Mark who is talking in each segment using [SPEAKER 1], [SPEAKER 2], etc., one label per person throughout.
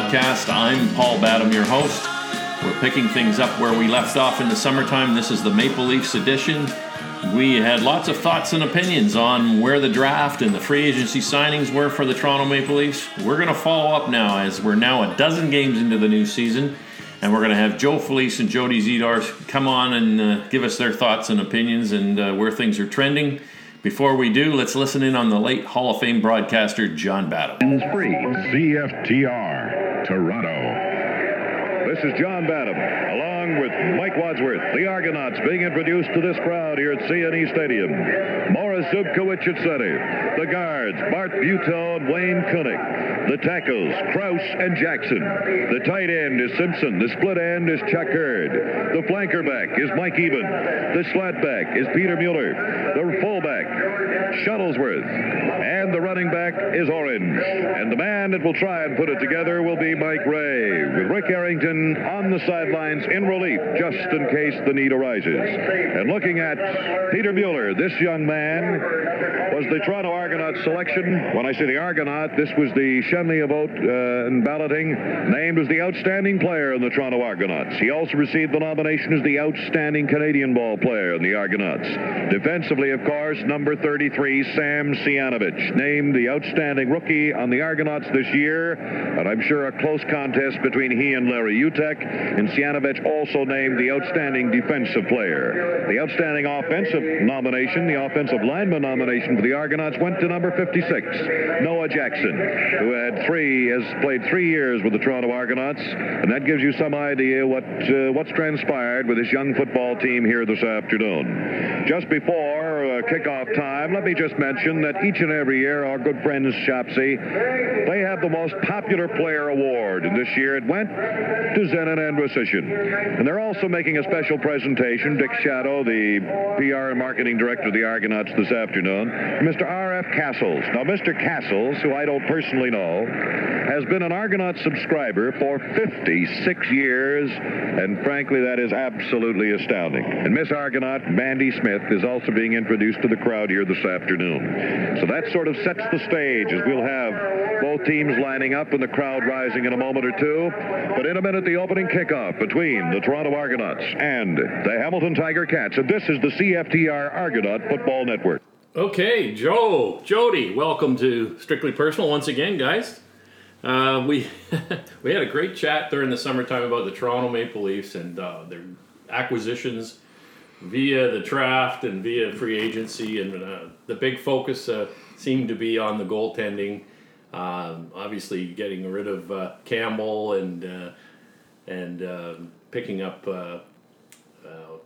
[SPEAKER 1] podcast. I'm Paul Badham, your host. We're picking things up where we left off in the summertime. This is the Maple Leafs edition. We had lots of thoughts and opinions on where the draft and the free agency signings were for the Toronto Maple Leafs. We're going to follow up now as we're now a dozen games into the new season. And we're going to have Joe Felice and Jody Zedor come on and uh, give us their thoughts and opinions and uh, where things are trending. Before we do, let's listen in on the late Hall of Fame broadcaster John Badham.
[SPEAKER 2] Free CFTR Toronto.
[SPEAKER 3] This is John Badham, along with Mike Wadsworth, the Argonauts being introduced to this crowd here at CNE Stadium. Morris Zubkowicz at center. The guards, Bart Buteau and Wayne Koenig. The tackles, Kraus and Jackson. The tight end is Simpson. The split end is Chuck Hurd. The flanker back is Mike Eben. The slat back is Peter Muller. The fullback, Shuttlesworth. And the running back is Orange. And the man that will try and put it together will be Mike Rae, with Rick Arrington on the sidelines in relief, just in case the need arises. And looking at Peter Muller, this young man was the Toronto Argonaut selection. When I say the Argonaut, this was the Schenley vote uh, in balloting, named as the outstanding player in the Toronto Argonauts. He also received the nomination as the outstanding Canadian ball player in the Argonauts. Defensively, of course, number 33, Sam Sianovich, named the outstanding rookie on the Argonauts this year. And I'm sure a close contest between he and Larry Uteck. And Sianovich also named the outstanding defensive player. The outstanding offensive nomination, the offensive lineman nomination for the Argonauts went to number 56, Noah Jackson, who had three, has played three years with the Toronto Argonauts. And that gives you some idea what uh, what's transpired with this young football team here this afternoon. Just before uh, kickoff time, let me just mention that each and every year, our good friends Shopsy, they have the most popular player award. And this year it went to Zenon and Andrusyshyn. And they're also making a special presentation, Dick Shadow, the PR and marketing director of the Argonauts this afternoon, Mr. R.F. Castles. Now, Mr. Castles, who I don't personally know, has been an Argonaut subscriber for 56 years, and frankly, that is absolutely astounding. And Miss Argonaut, Mandy Smith, is also being introduced to the crowd here this afternoon. So that sort of sets the stage as we'll have both teams lining up and the crowd rising in a moment or two. But in a minute, the opening kickoff between the Toronto Argonauts and the Hamilton Tiger Cats. And this is the CFTR Argonaut Football Network.
[SPEAKER 1] Okay, Joe, Jody, welcome to Strictly Personal once again, guys. Uh, we we had a great chat during the summertime about the Toronto Maple Leafs and uh, their acquisitions via the draft and via free agency, and uh, the big focus uh, seemed to be on the goaltending. Um, obviously, getting rid of uh, Campbell and uh, and um picking up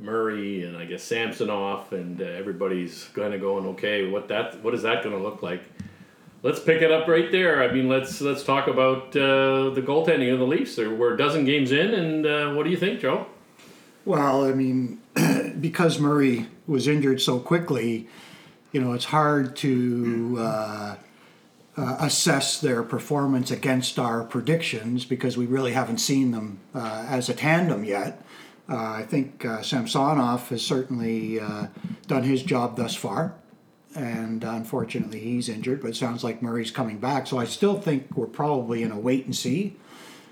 [SPEAKER 1] Murray and I guess Samsonov, and everybody's kind of going, okay, what that what is that going to look like? let's pick it up right there. I mean, let's let's talk about uh, the goaltending of the Leafs. We're a dozen games in, and uh, what do you think, Joe?
[SPEAKER 4] Well, I mean, because Murray was injured so quickly, you know, it's hard to uh, uh, assess their performance against our predictions because we really haven't seen them uh, as a tandem yet. Uh, I think uh, Samsonov has certainly uh, done his job thus far and unfortunately he's injured. But it sounds like Murray's coming back, so I still think we're probably in a wait and see.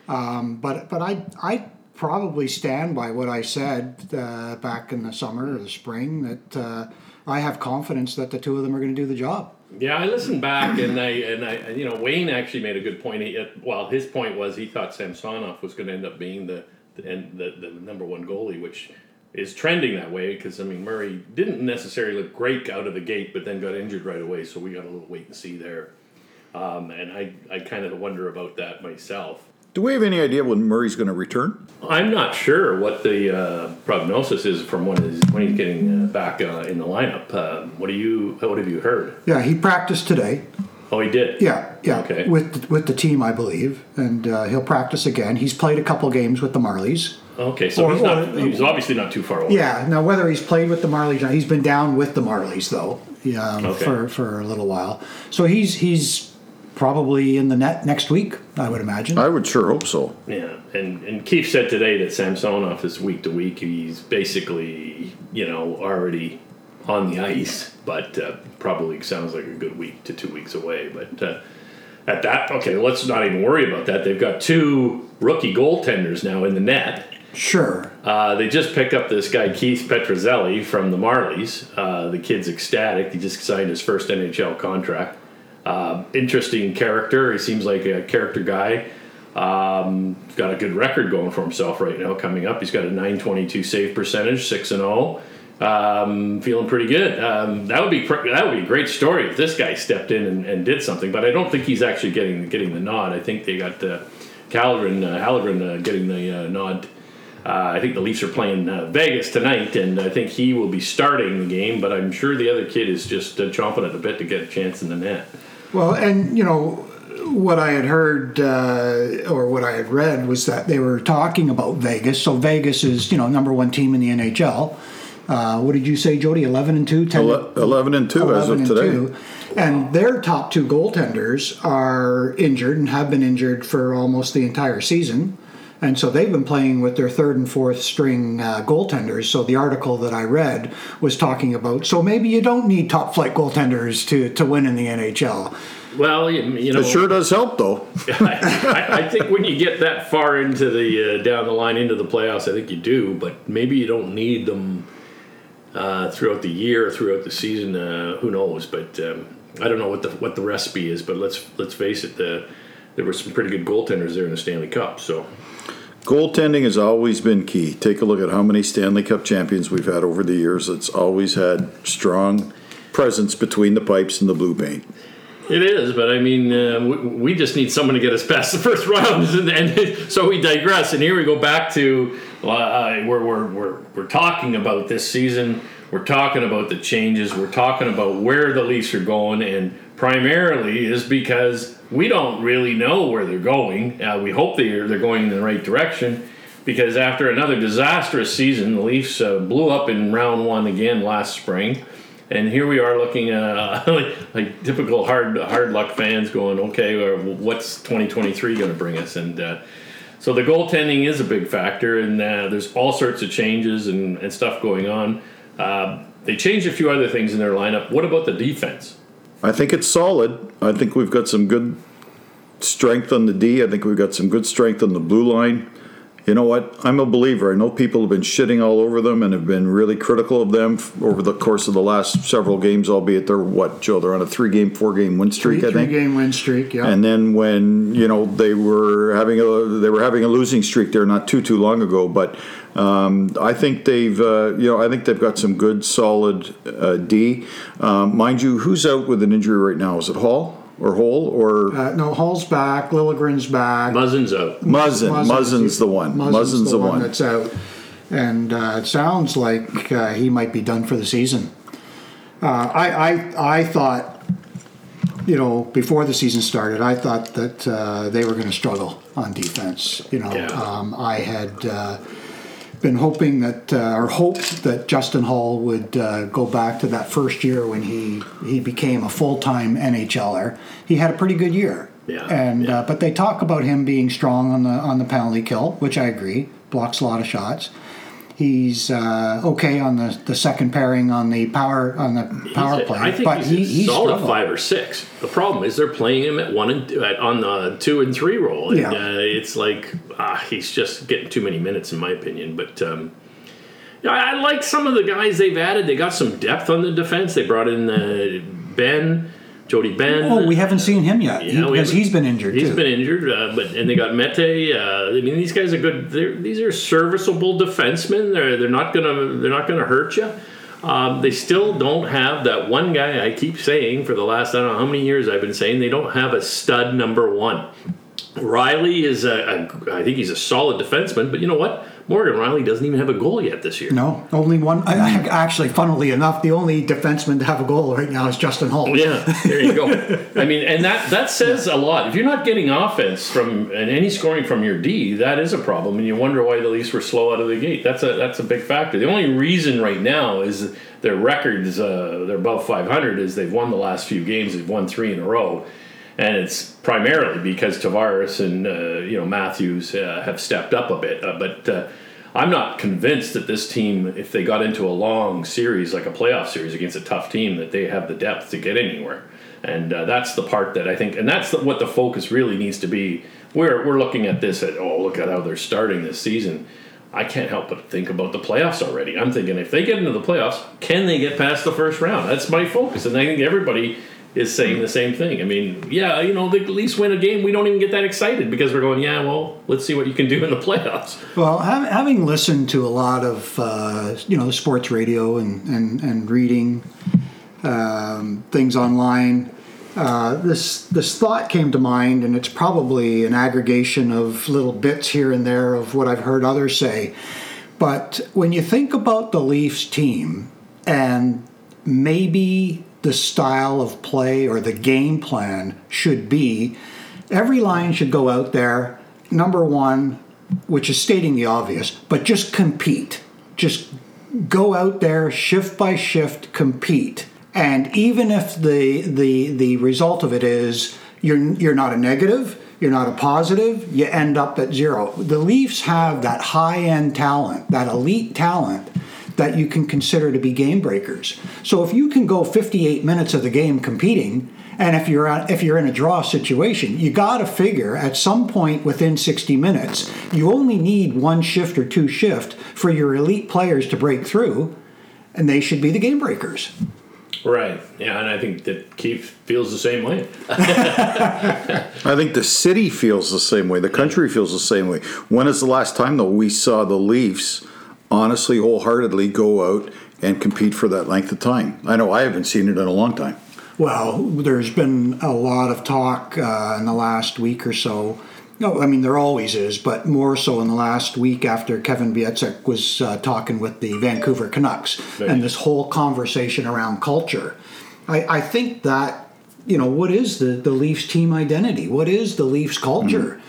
[SPEAKER 4] Um, but but I I probably stand by what I said uh, back in the summer or the spring that uh, I have confidence that the two of them are going to do the job.
[SPEAKER 1] Yeah, I listened back and I and I you know Wayne actually made a good point. He, well, his point was he thought Samsonov was going to end up being the the, the, the number one goalie, which is trending that way because I mean Murray didn't necessarily look great out of the gate, but then got injured right away. So we got a little wait and see there. Um, and I, I kind of wonder about that myself.
[SPEAKER 5] Do we have any idea when Murray's going to return?
[SPEAKER 1] I'm not sure what the uh, prognosis is from when he's, when he's getting uh, back uh, in the lineup. Um, what do you what have you heard?
[SPEAKER 4] Yeah, he practiced today.
[SPEAKER 1] Oh, he did.
[SPEAKER 4] Yeah, yeah.
[SPEAKER 1] Okay.
[SPEAKER 4] With with the team, I believe, and uh, he'll practice again. He's played a couple games with the Marlies.
[SPEAKER 1] Okay, so
[SPEAKER 4] Or-
[SPEAKER 1] he's not.
[SPEAKER 4] or-
[SPEAKER 1] He's obviously not too far away.
[SPEAKER 4] Yeah. Now, whether he's played with the Marlies, he's been down with the Marlies though, yeah, um,
[SPEAKER 1] Okay.
[SPEAKER 4] for for a little while. So he's he's probably in the net next week, I would imagine.
[SPEAKER 5] I would sure hope so.
[SPEAKER 1] Yeah, and and Keefe said today that Samsonov is week to week. He's basically you know already on the ice, but uh, probably sounds like a good week to two weeks away. But uh, at that, okay, let's not even worry about that. They've got two rookie goaltenders now in the net.
[SPEAKER 4] Sure.
[SPEAKER 1] Uh, they just picked up this guy Keith Petruzzelli from the Marlies. Uh, the kid's ecstatic. He just signed his first NHL contract. Uh, interesting character. He seems like a character guy. Um, got a good record going for himself right now. Coming up, he's got a 922 save percentage, six and zero. Um, feeling pretty good. Um, that would be that would be a great story if this guy stepped in and, and, did something. But I don't think he's actually getting getting the nod. I think they got uh, Halloran uh, Halloran uh, getting the uh, nod. Uh, I think the Leafs are playing uh, Vegas tonight, and I think he will be starting the game. But I'm sure the other kid is just uh, chomping at the bit to get a chance in the net.
[SPEAKER 4] Well, and you know what I had heard uh, or what I had read was that they were talking about Vegas. So Vegas is you know number one team in the NHL. Uh, what did you say, Jody? Eleven and two. 10,
[SPEAKER 5] Eleven and two as of
[SPEAKER 4] and
[SPEAKER 5] today.
[SPEAKER 4] two. And their top two goaltenders are injured and have been injured for almost the entire season. And so they've been playing with their third and fourth string uh, goaltenders. So the article that I read was talking about. So maybe you don't need top flight goaltenders to, to win in the NHL.
[SPEAKER 1] Well, you, you know,
[SPEAKER 5] It sure does help, though.
[SPEAKER 1] I, I think when you get that far into the uh, down the line into the playoffs, I think you do. But maybe you don't need them uh, throughout the year, throughout the season. Uh, who knows? But um, I don't know what the what the recipe is. But let's let's face it, the, there were some pretty good goaltenders there in the Stanley Cup. So
[SPEAKER 5] Goaltending has always been key. Take a look at how many Stanley Cup champions we've had over the years. It's always had strong presence between the pipes and the blue paint.
[SPEAKER 1] It is, but I mean, uh, we, we just need someone to get us past the first round, and, and so we digress. And here we go back to uh, we're, we're, we're, we're talking about this season. We're talking about the changes. We're talking about where the Leafs are going, and primarily is because we don't really know where they're going. Uh, we hope they're they're going in the right direction. Because after another disastrous season, the Leafs uh, blew up in round one again last spring and here we are looking uh, like, like, typical hard hard luck fans going, okay, well, what's 2023 going to bring us? And uh, so the goaltending is a big factor, and uh, there's all sorts of changes and, and stuff going on. Uh, they changed a few other things in their lineup. What about the defense?
[SPEAKER 5] I think it's solid. I think we've got some good strength on the D. I think we've got some good strength on the blue line. You know what? I'm a believer. I know people have been shitting all over them and have been really critical of them over the course of the last several games, albeit they're what, Joe? They're on a three game, four game win streak,
[SPEAKER 4] Three,
[SPEAKER 5] I think.
[SPEAKER 4] three game win streak, yeah.
[SPEAKER 5] And then when you know they were having a they were having a losing streak there not too too long ago, but um, I think they've uh, you know I think they've got some good solid uh, D. Um, mind you, who's out with an injury right now? Is it Hall or Hole or
[SPEAKER 4] uh, no, Hall's back, Liljegren's back.
[SPEAKER 1] Muzzin's out.
[SPEAKER 5] Muzzin? Muzzin's the one. Muzzin's the one.
[SPEAKER 4] that's out. And uh, it sounds like uh, he might be done for the season. Uh, I, I, I thought, you know, before the season started, I thought that uh, they were going to struggle on defense. You know,
[SPEAKER 1] Yeah.
[SPEAKER 4] um, I had uh, been hoping that, uh, or hoped that Justin Holl would uh, go back to that first year when he, he became a full time NHLer. He had a pretty good year.
[SPEAKER 1] Yeah,
[SPEAKER 4] And
[SPEAKER 1] yeah.
[SPEAKER 4] Uh, but they talk about him being strong on the on the penalty kill, which I agree. Blocks a lot of shots. He's uh, okay on the, the second pairing on the power on the power
[SPEAKER 1] He's
[SPEAKER 4] play,
[SPEAKER 1] I think
[SPEAKER 4] but
[SPEAKER 1] he's
[SPEAKER 4] he, he's
[SPEAKER 1] solid
[SPEAKER 4] struggled.
[SPEAKER 1] five or six. The problem is they're playing him at one and at, on the two and three roll, and
[SPEAKER 4] Yeah.
[SPEAKER 1] uh, it's like ah, he's just getting too many minutes, in my opinion. But um, yeah, I, I like some of the guys they've added. They got some depth on the defense. They brought in uh, Benn, Jody Benn.
[SPEAKER 4] Oh, we haven't seen him yet
[SPEAKER 1] Yeah,
[SPEAKER 4] because he's been injured
[SPEAKER 1] He's
[SPEAKER 4] too.
[SPEAKER 1] been injured, uh, but and they got Mete. Uh, I mean, these guys are good. They're, these are serviceable defensemen. They're they're not gonna they're not gonna hurt you. Um, they still don't have that one guy I keep saying for the last I don't know how many years I've been saying they don't have a stud number one. Rielly is a, a I think he's a solid defenseman, but you know what? Morgan Rielly doesn't even have a goal yet this year.
[SPEAKER 4] no, only one. I, I, actually, funnily enough, the only defenseman to have a goal right now is Justin Holl.
[SPEAKER 1] Yeah, there you go. I mean, and that that says a lot. If you're not getting offense from and any scoring from your D, that is a problem, and you wonder why the Leafs were slow out of the gate. That's a that's a big factor. The only reason right now is their records. Uh, they're above 500. Is they've won the last few games. They've won three in a row, and it's primarily because Tavares and uh, you know Matthews uh, have stepped up a bit. Uh, but uh, I'm not convinced that this team, if they got into a long series like a playoff series against a tough team, that they have the depth to get anywhere. and uh, that's the part that I think, and that's the, what the focus really needs to be. We're we're looking at this at oh look at how they're starting this season. I can't help but think about the playoffs already. I'm thinking if they get into the playoffs, can they get past the first round? That's my focus, and I think everybody is saying the same thing. I mean, yeah, you know, they at least win a game. We don't even get that excited because we're going, yeah, well, let's see what you can do in the playoffs.
[SPEAKER 4] Well, ha- having listened to a lot of uh, you know sports radio and and, and reading um, things online, uh, this this thought came to mind, and it's probably an aggregation of little bits here and there of what I've heard others say. But when you think about the Leafs team and maybe the style of play or the game plan should be, every line should go out there. Number one, which is stating the obvious, but just compete. Just go out there shift by shift, compete. And even if the the the result of it is you're you're not a negative, you're not a positive, you end up at zero. The Leafs have that high end talent, that elite talent that you can consider to be game breakers. So if you can go 58 minutes of the game competing, and if you're at, if you're in a draw situation, you got to figure at some point within 60 minutes, you only need one shift or two shift for your elite players to break through, and they should be the game breakers.
[SPEAKER 1] Right. Yeah, and I think that Keefe feels the same way.
[SPEAKER 5] I think the city feels the same way. The country feels the same way. When is the last time though we saw the Leafs honestly, wholeheartedly go out and compete for that length of time? I know I haven't seen it in a long time.
[SPEAKER 4] Well, there's been a lot of talk uh, in the last week or so. No, I mean there always is, but more so in the last week after Kevin Bieksa was uh, talking with the Vancouver Canucks
[SPEAKER 1] Right.
[SPEAKER 4] and this whole conversation around culture. I, I think that you know what is the the Leafs team identity? What is the Leafs culture?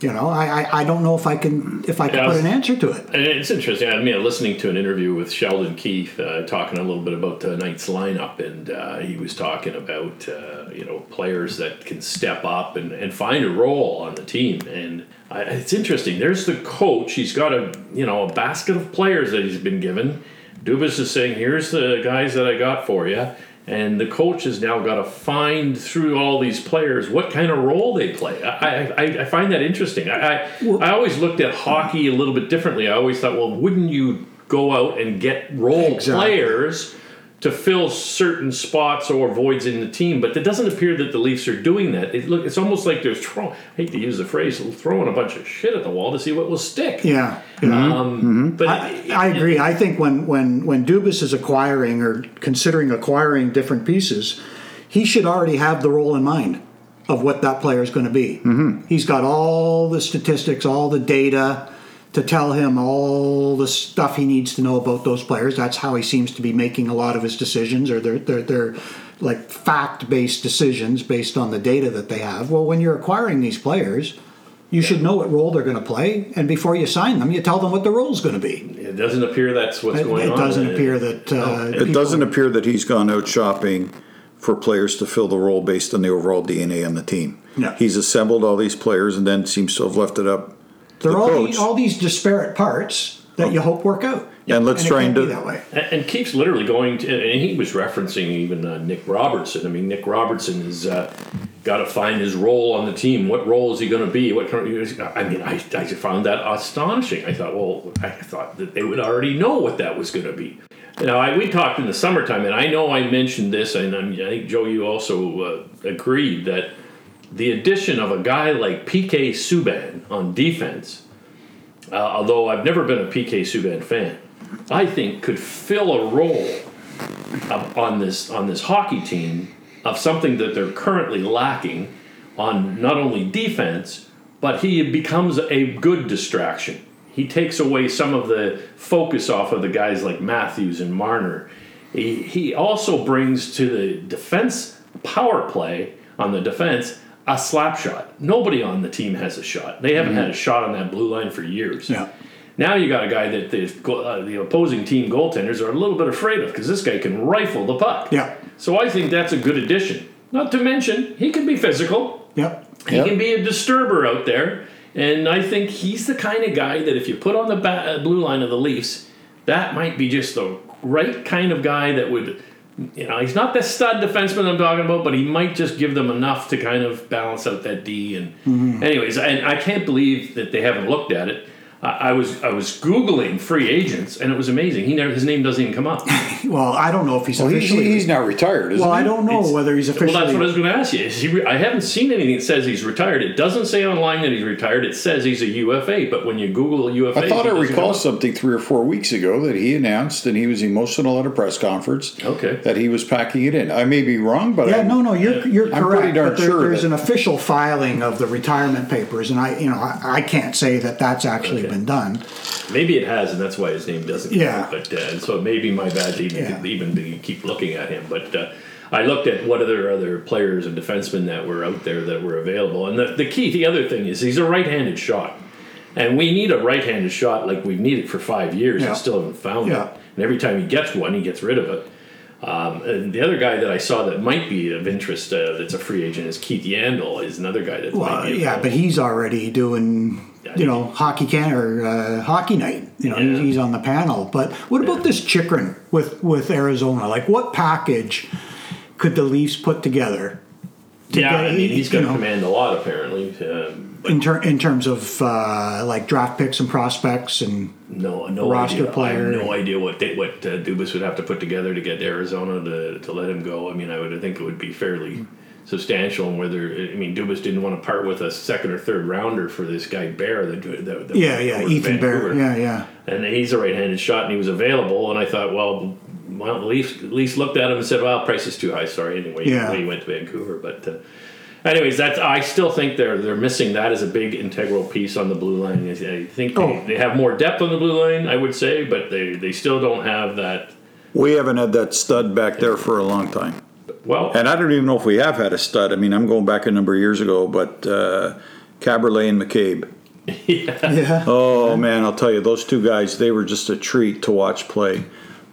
[SPEAKER 4] You know, I, I, I don't know if I can if I can
[SPEAKER 1] Yeah,
[SPEAKER 4] put an answer to it.
[SPEAKER 1] It's interesting. I mean, listening to an interview with Sheldon Keefe uh, talking a little bit about tonight's lineup, and uh, he was talking about uh, you know players that can step up and, and find a role on the team. And I, it's interesting. There's the coach. He's got a you know a basket of players that he's been given. Dubas is saying, "Here's the guys that I got for you." And the coach has now got to find through all these players what kind of role they play. I, I, I find that interesting. I, I, I always looked at hockey a little bit differently. I always thought, well, wouldn't you go out and get role
[SPEAKER 4] Exactly.
[SPEAKER 1] players to fill certain spots or voids in the team? But it doesn't appear that the Leafs are doing that. It look, it's almost like they're throwing. I hate to use the phrase, throwing a bunch of shit at the wall to see what will stick.
[SPEAKER 4] Yeah. yeah.
[SPEAKER 1] Um, But
[SPEAKER 4] I, I agree. I think when when when Dubas is acquiring or considering acquiring different pieces, he should already have the role in mind of what that player is going to be. Mm-hmm. He's got all the statistics, all the data to tell him all the stuff he needs to know about those players. That's how he seems to be making a lot of his decisions, or they're they're, they're like fact based decisions based on the data that they have. Well, when you're acquiring these players. You should know what role they're going to play, and before you sign them, you tell them what the role's going to be.
[SPEAKER 1] it doesn't appear that's what's
[SPEAKER 4] It,
[SPEAKER 1] going
[SPEAKER 4] it
[SPEAKER 1] on.
[SPEAKER 4] doesn't
[SPEAKER 1] Uh,
[SPEAKER 4] appear that uh,
[SPEAKER 5] It doesn't appear that he's gone out shopping for players to fill the role based on the overall DNA on the team.
[SPEAKER 4] Yeah.
[SPEAKER 5] He's assembled all these players and then seems to have left it up to
[SPEAKER 4] They're
[SPEAKER 5] the
[SPEAKER 4] all,
[SPEAKER 5] coach.
[SPEAKER 4] the, all these disparate parts that you hope work out.
[SPEAKER 5] and let's
[SPEAKER 4] and
[SPEAKER 5] try and do
[SPEAKER 4] that way.
[SPEAKER 1] And, and keeps literally going to, and he was referencing even uh, Nick Robertson. I mean, Nick Robertson has uh, got to find his role on the team. What role is he going to be? What kind of- I mean, I, I found that astonishing. I thought, well, I thought that they would already know what that was going to be. You know, I, we talked in the summertime, and I know I mentioned this, and I'm, I think Joe, you also uh, agreed that the addition of a guy like PK Subban on defense uh, although I've never been a PK Subban fan, I think could fill a role on this on this hockey team of something that they're currently lacking on not only defense, but he becomes a good distraction. He takes away some of the focus off of the guys like Matthews and Marner. He, he also brings to the defense power play on the defense a slap shot. Nobody on the team has a shot. They haven't had a shot on that blue line for years.
[SPEAKER 4] Yeah.
[SPEAKER 1] Now you got a guy that the, uh, the opposing team goaltenders are a little bit afraid of because this guy can rifle the puck.
[SPEAKER 4] Yeah.
[SPEAKER 1] So I think that's a good addition. Not to mention he can be physical.
[SPEAKER 4] Yep.
[SPEAKER 1] He
[SPEAKER 5] Yep.
[SPEAKER 1] can be a disturber out there, and I think he's the kind of guy that if you put on the ba- uh, blue line of the Leafs, that might be just the right kind of guy that would you know, he's not the stud defenseman I'm talking about, but he might just give them enough to kind of balance out that D. And
[SPEAKER 4] Mm-hmm.
[SPEAKER 1] anyways, and I can't believe that they haven't looked at it. I I was I was googling free agents, and it was amazing. He never his name doesn't even come up.
[SPEAKER 4] Well, I don't know if he's
[SPEAKER 5] Well,
[SPEAKER 4] officially.
[SPEAKER 5] he's now retired, isn't he?
[SPEAKER 4] well, I don't know
[SPEAKER 1] It's-
[SPEAKER 4] whether he's officially.
[SPEAKER 1] Well, that's what I was going to ask you. Is he I haven't seen anything that says he's retired. It doesn't say online that he's retired. It says he's a UFA. But when you Google UFA,
[SPEAKER 5] I thought I
[SPEAKER 1] doesn't
[SPEAKER 5] recall something three or four weeks ago that he announced, and he was emotional at a press conference.
[SPEAKER 1] Okay.
[SPEAKER 5] That he was packing it in. I may be wrong, but
[SPEAKER 4] Yeah,
[SPEAKER 5] I,
[SPEAKER 4] no, no, you're you're
[SPEAKER 5] I'm
[SPEAKER 4] correct.
[SPEAKER 5] pretty darn
[SPEAKER 4] but there,
[SPEAKER 5] sure
[SPEAKER 4] there's
[SPEAKER 5] that-
[SPEAKER 4] an official filing of the retirement papers, and I, you know, I, I can't say that that's actually
[SPEAKER 1] Okay.
[SPEAKER 4] Been done.
[SPEAKER 1] Maybe it has, and that's why his name doesn't.
[SPEAKER 4] Yeah.
[SPEAKER 1] up, But uh, and so it may be my bad to even
[SPEAKER 4] Yeah.
[SPEAKER 1] even to keep looking at him. But uh, I looked at what other other players and defensemen that were out there that were available, and the, the key, the other thing is he's a right-handed shot, and we need a right-handed shot like we've needed for five years
[SPEAKER 4] Yeah.
[SPEAKER 1] and still haven't found
[SPEAKER 4] Yeah.
[SPEAKER 1] it. And every time he gets one, he gets rid of it. Um, and the other guy that I saw that might be of interest, uh, that's a free agent, is Keith Yandle. Is another guy that might
[SPEAKER 4] Well,
[SPEAKER 1] be
[SPEAKER 4] yeah, but he's already doing, you know, hockey can or uh, hockey night. You know,
[SPEAKER 1] Yeah.
[SPEAKER 4] he's, on the panel. But what about this Chychrun with with Arizona? Like, what package could the Leafs put together to
[SPEAKER 1] yeah,
[SPEAKER 4] get-
[SPEAKER 1] I mean he's going to command a lot apparently. Um,
[SPEAKER 4] in, ter- in terms of uh, like draft picks and prospects and
[SPEAKER 1] No, no
[SPEAKER 4] roster
[SPEAKER 1] idea.
[SPEAKER 4] player.
[SPEAKER 1] I have no idea what they, what uh, Dubas would have to put together to get Arizona to, to let him go. I mean, I would think it would be fairly substantial. And whether I mean, Dubas didn't want to part with a second or third rounder for this guy Bear. That, that, that
[SPEAKER 4] yeah, yeah, Ethan Bear, yeah, yeah.
[SPEAKER 1] and he's a right-handed shot, and he was available. And I thought, well, well, Leafs, Leafs looked at him and said, "Well, price is too high." Sorry, anyway,
[SPEAKER 4] Yeah.
[SPEAKER 1] he went to Vancouver. But, uh, anyways, that's I still think they're they're missing that as a big integral piece on the blue line. I I think they,
[SPEAKER 4] Oh.
[SPEAKER 1] they have more depth on the blue line, I would say, but they they still don't have that.
[SPEAKER 5] we haven't had that stud back there for a long time.
[SPEAKER 1] Well,
[SPEAKER 5] And I don't even know if we have had a stud. I mean, I'm going back a number of years ago, but uh, Kaberle and McCabe.
[SPEAKER 4] Yeah.
[SPEAKER 5] Oh man, I'll tell you, those two guys, they were just a treat to watch play.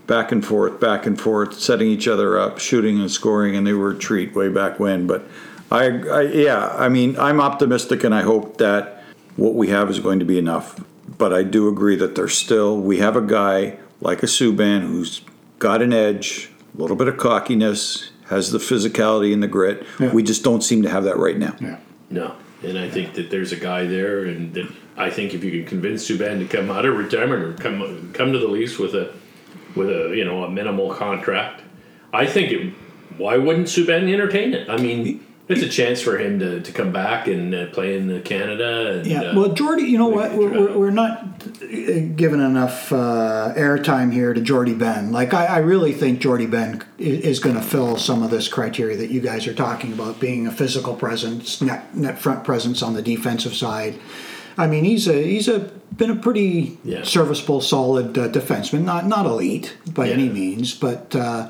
[SPEAKER 5] Back and forth, back and forth, setting each other up, shooting and scoring, and they were a treat way back when. But I, I yeah, I mean, I'm optimistic and I hope that what we have is going to be enough. But I do agree that there's still, we have a guy like a Subban who's got an edge, a little bit of cockiness, has the physicality and the grit.
[SPEAKER 4] Yeah.
[SPEAKER 5] We just don't seem to have that right now.
[SPEAKER 4] Yeah.
[SPEAKER 1] no, and I think that there's a guy there, and that I think if you can convince Subban to come out of retirement or come come to the Leafs with a with a you know a minimal contract, I think it. Why wouldn't Subban entertain it? I mean, it's a chance for him to, to come back and uh, play in uh, Canada. And,
[SPEAKER 4] Yeah,
[SPEAKER 1] uh,
[SPEAKER 4] well, Jordy, you know what? We're, we're, we're not uh, giving enough uh, airtime here to Jordie Benn. Like, I, I really think Jordie Benn is going to fill some of this criteria that you guys are talking about, being a physical presence, net, net front presence on the defensive side. I mean, he's a he's a been a pretty
[SPEAKER 1] Yeah.
[SPEAKER 4] serviceable, solid uh, defenseman. Not not elite by
[SPEAKER 1] Yeah.
[SPEAKER 4] any means, but. Uh,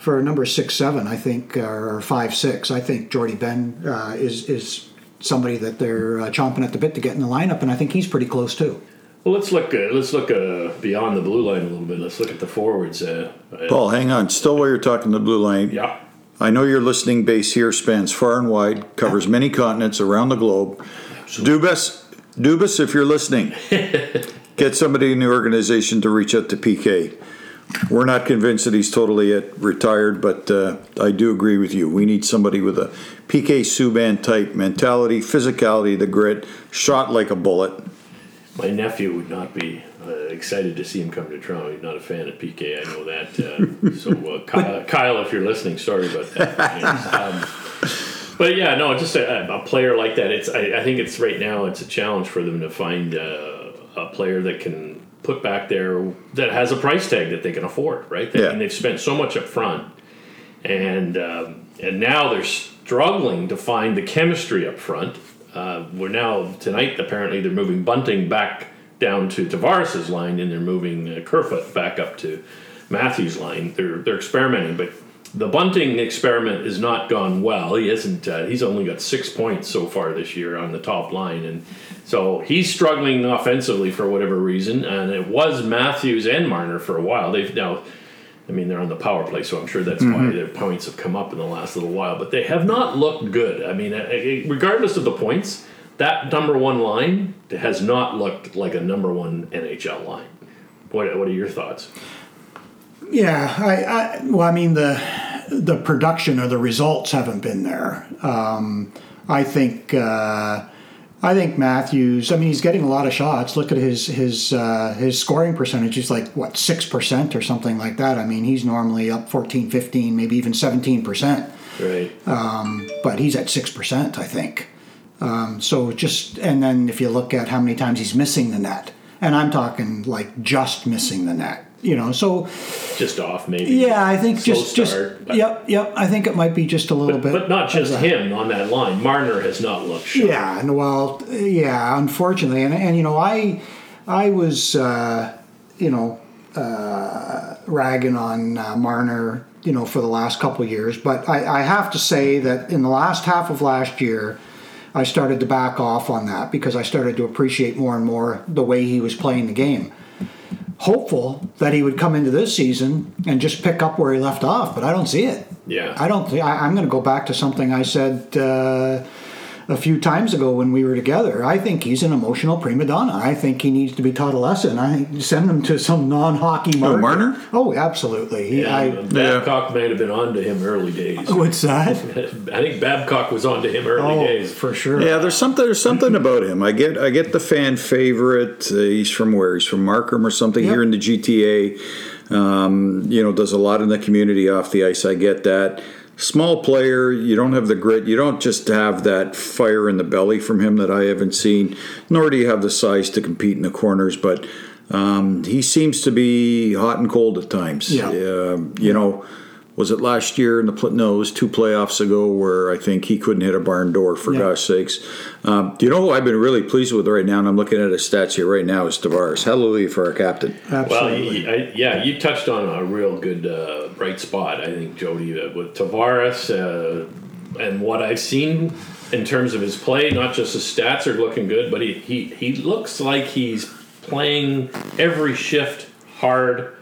[SPEAKER 4] for a number six seven, I think, or five six, I think Jordie Benn uh, is is somebody that they're uh, chomping at the bit to get in the lineup, and I think he's pretty close too.
[SPEAKER 1] well, let's look. Uh, let's look uh, beyond the blue line a little bit. Let's look at the forwards. Uh, uh,
[SPEAKER 5] Paul, hang on. Still while you're talking the blue line,
[SPEAKER 1] yeah.
[SPEAKER 5] I know your listening base here spans far and wide, covers many continents around the globe. Dubas, Dubas, if you're listening, get somebody in the organization to reach out to PK. We're not convinced that he's totally yet retired, but uh, I do agree with you. We need somebody with a PK Subban type mentality, physicality, the grit, shot like a bullet.
[SPEAKER 1] My nephew would not be uh, excited to see him come to Toronto. He's not a fan of PK. I know that. Uh, so, uh, Kyle, Kyle, if you're listening, sorry about that. um, but yeah, no, just a, a player like that. It's. I, I think it's right now. It's a challenge for them to find uh, a player that can put back there that has a price tag that they can afford. Right.
[SPEAKER 5] Yeah.
[SPEAKER 1] And they've spent so much up front, and um, and now they're struggling to find the chemistry up front. Uh, we're now tonight. Apparently, they're moving Bunting back down to Tavares's line, and they're moving uh, Kerfoot back up to Matthews' line. They're they're experimenting, but the Bunting experiment has not gone well. He hasn't. Uh, he's only got six points so far this year on the top line, and so he's struggling offensively for whatever reason. And it was Matthews and Marner for a while. They've now. I mean, they're on the power play, so I'm sure that's why their points have come up in the last little while. But they have not looked good. I mean, regardless of the points, that number one line has not looked like a number one NHL line. What, what are your thoughts?
[SPEAKER 4] Yeah, I, I well, I mean the the production or the results haven't been there. Um, I think uh, I think Matthews. I mean, he's getting a lot of shots. Look at his his uh, his scoring percentage. He's like what six percent or something like that. I mean, he's normally up 14, 15, maybe even seventeen percent.
[SPEAKER 1] Right.
[SPEAKER 4] But he's at six percent, I think. Um, so just and then if you look at how many times he's missing the net, and I'm talking like just missing the net. You know, so
[SPEAKER 1] Just off, maybe.
[SPEAKER 4] yeah, I think
[SPEAKER 1] Slow
[SPEAKER 4] just just
[SPEAKER 1] start, but-
[SPEAKER 4] yep, yep. I think it might be just a little
[SPEAKER 1] But,
[SPEAKER 4] bit,
[SPEAKER 1] but not just him on that line. Marner has not looked sharp.
[SPEAKER 4] Yeah, and well, yeah, unfortunately, and and you know, I I was uh, you know uh, ragging on uh, Marner, you know, for the last couple of years, but I, I have to say that in the last half of last year. I started to back off on that because I started to appreciate more and more the way he was playing the game. Hopeful that he would come into this season and just pick up where he left off, but I don't see it.
[SPEAKER 1] Yeah.
[SPEAKER 4] I don't think I, I'm going to go back to something I said uh, a few times ago when we were together. I think he's an emotional prima donna. I think he needs to be taught a lesson. I send him to some non-hockey market.
[SPEAKER 5] Marner?
[SPEAKER 4] Oh, absolutely. He,
[SPEAKER 1] Yeah,
[SPEAKER 4] I,
[SPEAKER 1] Babcock might have been on to him early days.
[SPEAKER 4] what's that?
[SPEAKER 1] I think Babcock was on to him early
[SPEAKER 4] Oh,
[SPEAKER 1] days.
[SPEAKER 4] for sure.
[SPEAKER 5] Yeah, there's something. There's something about him. I get. I get the fan favorite. Uh, he's from where? He's from Markham or something
[SPEAKER 4] Yep.
[SPEAKER 5] here in the GTA. Um, you know, does a lot in the community off the ice. I get that. Small player, you don't have the grit. You don't just have that fire in the belly from him that I haven't seen. Nor do you have the size to compete in the corners. But um, he seems to be hot and cold at times.
[SPEAKER 4] Yeah.
[SPEAKER 5] Um, you know, was it last year in the pl- no? It was two playoffs ago where I think he couldn't hit a barn door for
[SPEAKER 4] Yeah.
[SPEAKER 5] gosh sakes. Um, do you know who I've been really pleased with right now? And I'm looking at his stats here right now. Is Tavares? Hallelujah for our captain.
[SPEAKER 1] Well,
[SPEAKER 4] Absolutely.
[SPEAKER 1] yeah, you touched on a real good uh, bright spot, I think, Jody, uh, with Tavares uh, and what I've seen in terms of his play. Not just his stats are looking good, but he, he, he looks like he's playing every shift hard.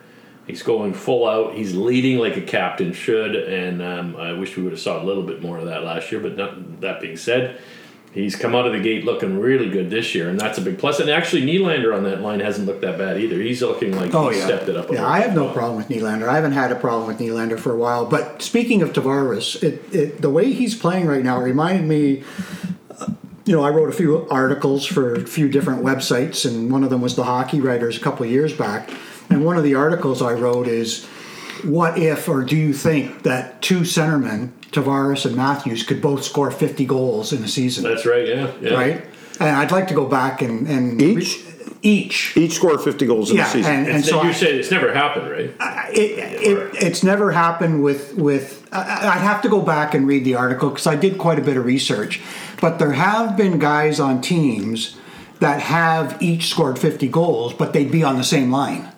[SPEAKER 1] He's going full out. He's leading like a captain should, and um, I wish we would have saw a little bit more of that last year. But not, that being said, he's come out of the gate looking really good this year, and that's a big plus. And actually, Nylander on that line hasn't looked that bad either. He's looking like
[SPEAKER 4] Oh
[SPEAKER 1] he's
[SPEAKER 4] yeah,
[SPEAKER 1] stepped it up. A
[SPEAKER 4] yeah. I have no problem with Nylander. I haven't had a problem with Nylander for a while. But speaking of Tavares, it, it the way he's playing right now reminded me. You know, I wrote a few articles for a few different websites, and one of them was the Hockey Writers a couple of years back. And one of the articles I wrote is, "What if, or do you think that two centermen, Tavares and Matthews, could both score 50 goals in a season?"
[SPEAKER 1] That's right. Yeah. yeah.
[SPEAKER 4] right. And I'd like to go back and and
[SPEAKER 5] Each?
[SPEAKER 4] each.
[SPEAKER 5] Each scored 50 goals in
[SPEAKER 4] Yeah,
[SPEAKER 5] the season.
[SPEAKER 4] and, and so
[SPEAKER 1] you
[SPEAKER 4] I-
[SPEAKER 1] said it's never happened, right?
[SPEAKER 4] it, it, it's never happened with with I- I'd have to go back and read the article because I did quite a bit of research, but there have been guys on teams that have each scored 50 goals, but they'd be on the same line.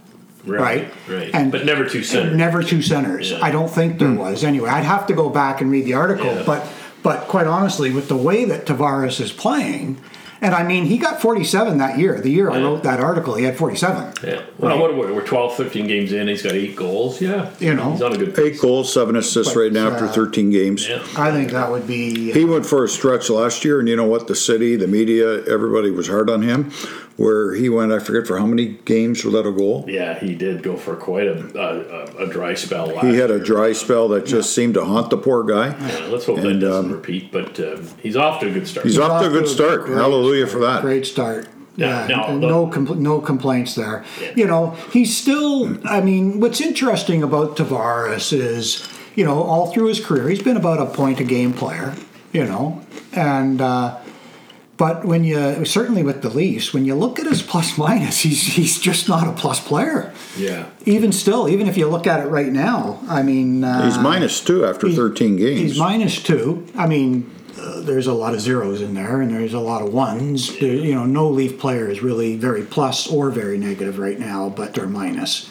[SPEAKER 4] Right,
[SPEAKER 1] Right.
[SPEAKER 4] and
[SPEAKER 1] but never two centers.
[SPEAKER 4] Never two centers.
[SPEAKER 1] Yeah.
[SPEAKER 4] I don't think there was. Anyway, I'd have to go back and read the article.
[SPEAKER 1] Yeah.
[SPEAKER 4] But but quite honestly, with the way that Tavares is playing, and I mean, he got 47 that year. The year I wrote that article, he had 47.
[SPEAKER 1] Yeah. Well, what, what, we're 12, 15 games in. He's got eight goals. Yeah.
[SPEAKER 4] You know.
[SPEAKER 1] He's on a good
[SPEAKER 5] Eight goals, seven assists
[SPEAKER 4] But,
[SPEAKER 5] right now after
[SPEAKER 4] uh,
[SPEAKER 5] 13 games.
[SPEAKER 1] Yeah.
[SPEAKER 4] I think that would be
[SPEAKER 5] He went for a stretch last year, and you know what? The city, the media, everybody was hard on him. Where he went, I forget for how many games without a goal.
[SPEAKER 1] Yeah, he did go for quite a, a, a dry spell last
[SPEAKER 5] He had a
[SPEAKER 1] year.
[SPEAKER 5] dry spell that just seemed to haunt the poor guy.
[SPEAKER 1] Yeah, let's hope that
[SPEAKER 5] And,
[SPEAKER 1] doesn't
[SPEAKER 5] um,
[SPEAKER 1] repeat, but um, he's off to a good start.
[SPEAKER 5] He's off to a good start.
[SPEAKER 4] great
[SPEAKER 5] Hallelujah
[SPEAKER 4] start.
[SPEAKER 5] for that.
[SPEAKER 4] Great start.
[SPEAKER 1] Yeah,
[SPEAKER 4] Yeah,
[SPEAKER 1] no,
[SPEAKER 4] no, compl- no complaints there.
[SPEAKER 1] Yeah.
[SPEAKER 4] You know, he's still. I mean, what's interesting about Tavares is, you know, all through his career, he's been about a point a game player. You know, and uh, but when you certainly with the Leafs, when you look at his plus minus, he's he's just not a plus player.
[SPEAKER 1] yeah.
[SPEAKER 4] Even still, even if you look at it right now, I mean, uh,
[SPEAKER 5] He's minus two after 13 games.
[SPEAKER 4] He's minus two. I mean, uh, there's a lot of zeros in there, and there's a lot of ones. There, you know, no Leaf player is really very plus or very negative right now, but they're minus.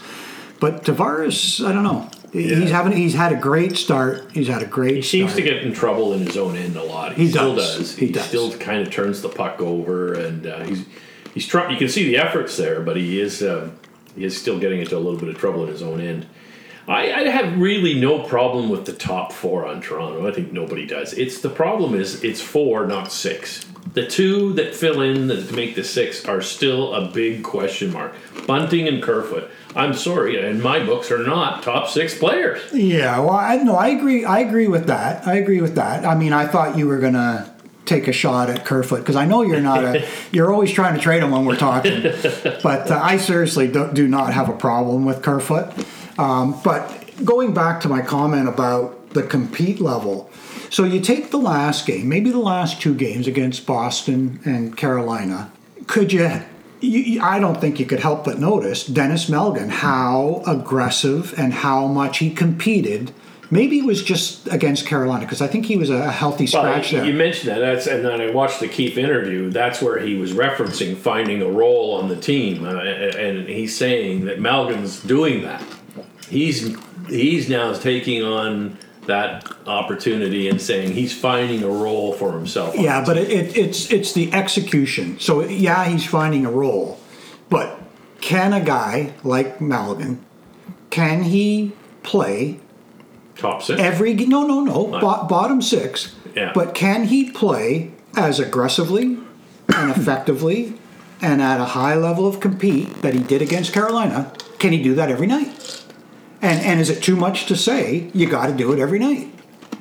[SPEAKER 4] But Tavares, I don't know. He's having. He's had a great start. He's had a great.
[SPEAKER 1] He seems to get in trouble in his own end a lot. He,
[SPEAKER 4] He
[SPEAKER 1] still
[SPEAKER 4] does.
[SPEAKER 1] does.
[SPEAKER 4] He
[SPEAKER 1] He,
[SPEAKER 4] does.
[SPEAKER 1] still kind of turns the puck over, and uh, he's he's trying. You can see the efforts there, but he is um, he is still getting into a little bit of trouble in his own end. I, I have really no problem with the top four on Toronto. I think nobody does. It's the problem is it's four, not six. The two that fill in that make the six are still a big question mark. Bunting and Kerfoot. I'm sorry, in my books are not top six players.
[SPEAKER 4] Yeah, well, I no, I agree. I agree with that. I agree with that. I mean, I thought you were gonna take a shot at Kerfoot because I know you're not a. you're always trying to trade him when we're talking, but uh, I seriously do, do not have a problem with Kerfoot. Um, but going back to my comment about the compete level, so you take the last game, maybe the last two games against Boston and Carolina. Could you? You, I don't think you could help but notice Denis Malgin how aggressive and how much he competed. Maybe it was just against Carolina because I think he was a healthy scratch
[SPEAKER 1] you,
[SPEAKER 4] there.
[SPEAKER 1] you mentioned that, that's, and then I watched the Keefe interview. That's where he was referencing finding a role on the team, uh, and he's saying that Malgin's doing that. He's he's now taking on that opportunity and saying he's finding a role for himself.
[SPEAKER 4] Yeah, but it, it, it's it's the execution. So yeah, he's finding a role, but can a guy like Malgin, can he play
[SPEAKER 1] top six.
[SPEAKER 4] every? No, no, no, bo- bottom six.
[SPEAKER 1] Yeah.
[SPEAKER 4] But can he play as aggressively and effectively and at a high level of compete that he did against Carolina? Can he do that every night? And and is it too much to say you got to do it every night,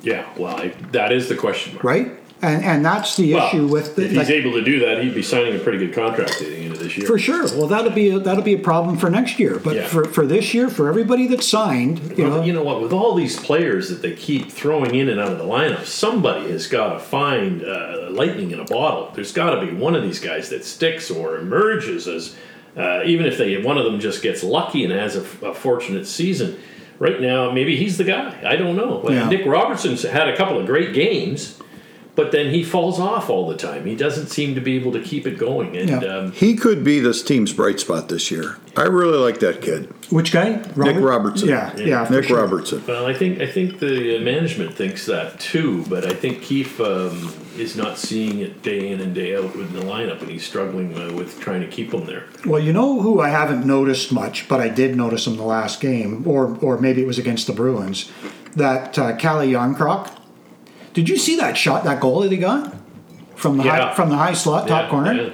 [SPEAKER 1] yeah, well, I, that is the question mark.
[SPEAKER 4] right? And and that's the
[SPEAKER 1] Well,
[SPEAKER 4] issue with the
[SPEAKER 1] if he's
[SPEAKER 4] like-
[SPEAKER 1] able to do that, he'd be signing a pretty good contract at the end of this year.
[SPEAKER 4] For sure. Well, that'll be a, that'll be a problem for next year. But
[SPEAKER 1] Yeah.
[SPEAKER 4] for, for this year, for everybody that's signed, you
[SPEAKER 1] Well,
[SPEAKER 4] know,
[SPEAKER 1] you know what? With all these players that they keep throwing in and out of the lineup, somebody has got to find uh, lightning in a bottle. There's got to be one of these guys that sticks or emerges as, uh, even if they one of them just gets lucky and has a, a fortunate season. Right now, maybe he's the guy. I don't know. But
[SPEAKER 4] Yeah.
[SPEAKER 1] Nick Robertson's had a couple of great games, but then he falls off all the time. He doesn't seem to be able to keep it going. And
[SPEAKER 4] Yeah.
[SPEAKER 1] um,
[SPEAKER 5] He could be this team's bright spot this year. I really like that kid,
[SPEAKER 4] which guy?
[SPEAKER 5] Nick Robertson.
[SPEAKER 4] Yeah, yeah. for
[SPEAKER 5] Nick
[SPEAKER 4] sure.
[SPEAKER 5] Robertson.
[SPEAKER 1] Well, I think I think the uh, management thinks that too, but I think Keefe um, is not seeing it day in and day out with the lineup, and he's struggling uh, with trying to keep him there.
[SPEAKER 4] Well, you know who I haven't noticed much, but I did notice him the last game, or or maybe it was against the Bruins. That uh, Calle Jarnkrok. Did you see that shot, that goal that he got from the
[SPEAKER 1] Yeah.
[SPEAKER 4] high, from the high slot, top
[SPEAKER 1] Yeah,
[SPEAKER 4] corner?
[SPEAKER 1] yeah.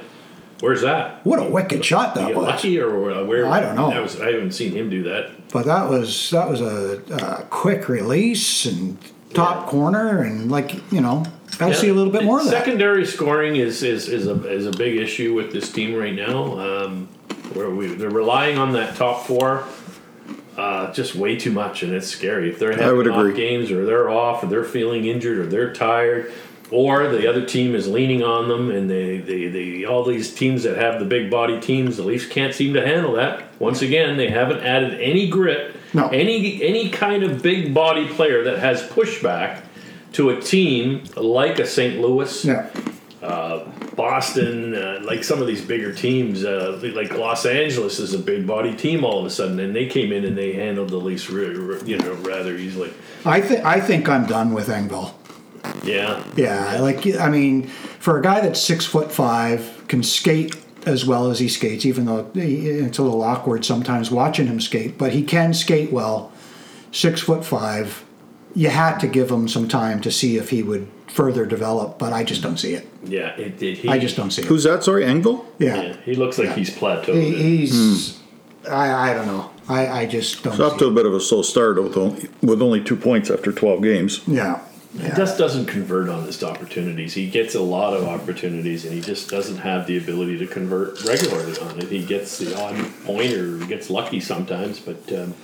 [SPEAKER 1] Where's that?
[SPEAKER 4] What a wicked shot that was!
[SPEAKER 1] lucky or where?
[SPEAKER 4] I don't know.
[SPEAKER 1] That was, I haven't seen him do that.
[SPEAKER 4] But that was that was a, a quick release and top
[SPEAKER 1] Yeah.
[SPEAKER 4] corner, and like you know, gotta see a little bit more of that.
[SPEAKER 1] Secondary scoring is is, is a is a big issue with this team right now. Um, where we they're relying on that top four. Uh, just way too much, and it's scary. If they're having
[SPEAKER 5] would
[SPEAKER 1] off
[SPEAKER 5] agree.
[SPEAKER 1] games, or they're off, or they're feeling injured, or they're tired, or the other team is leaning on them, and they, they, they all these teams that have the big body teams, the Leafs can't seem to handle that. Once again, they haven't added any grit,
[SPEAKER 4] No.
[SPEAKER 1] any any kind of big body player that has pushback to a team like a St. Louis,
[SPEAKER 4] Yeah.
[SPEAKER 1] Boston, uh, like some of these bigger teams, uh, like Los Angeles is a big body team all of a sudden, and they came in and they handled the Leafs, re- re- you know, rather easily.
[SPEAKER 4] I think I think I'm done with Engvall.
[SPEAKER 1] Yeah,
[SPEAKER 4] Yeah, like I mean, for a guy that's six foot five, can skate as well as he skates, even though he- it's a little awkward sometimes watching him skate, but he can skate well. Six foot five, you had to give him some time to see if he would further develop, but I just don't see it.
[SPEAKER 1] yeah. It, it, he,
[SPEAKER 4] I just don't see it.
[SPEAKER 5] Who's that? Sorry, Engel.
[SPEAKER 4] Yeah,
[SPEAKER 1] Yeah, he looks like he's plateaued.
[SPEAKER 4] He, he's. I, I don't know. I, I just don't.
[SPEAKER 5] It's off
[SPEAKER 4] see
[SPEAKER 5] to
[SPEAKER 4] it.
[SPEAKER 5] a bit of a slow start with only, with only two points after 12 games.
[SPEAKER 4] Yeah.
[SPEAKER 1] He just doesn't convert on his opportunities. He gets a lot of opportunities, and he just doesn't have the ability to convert regularly on it. He gets the odd point or gets lucky sometimes, but. Um,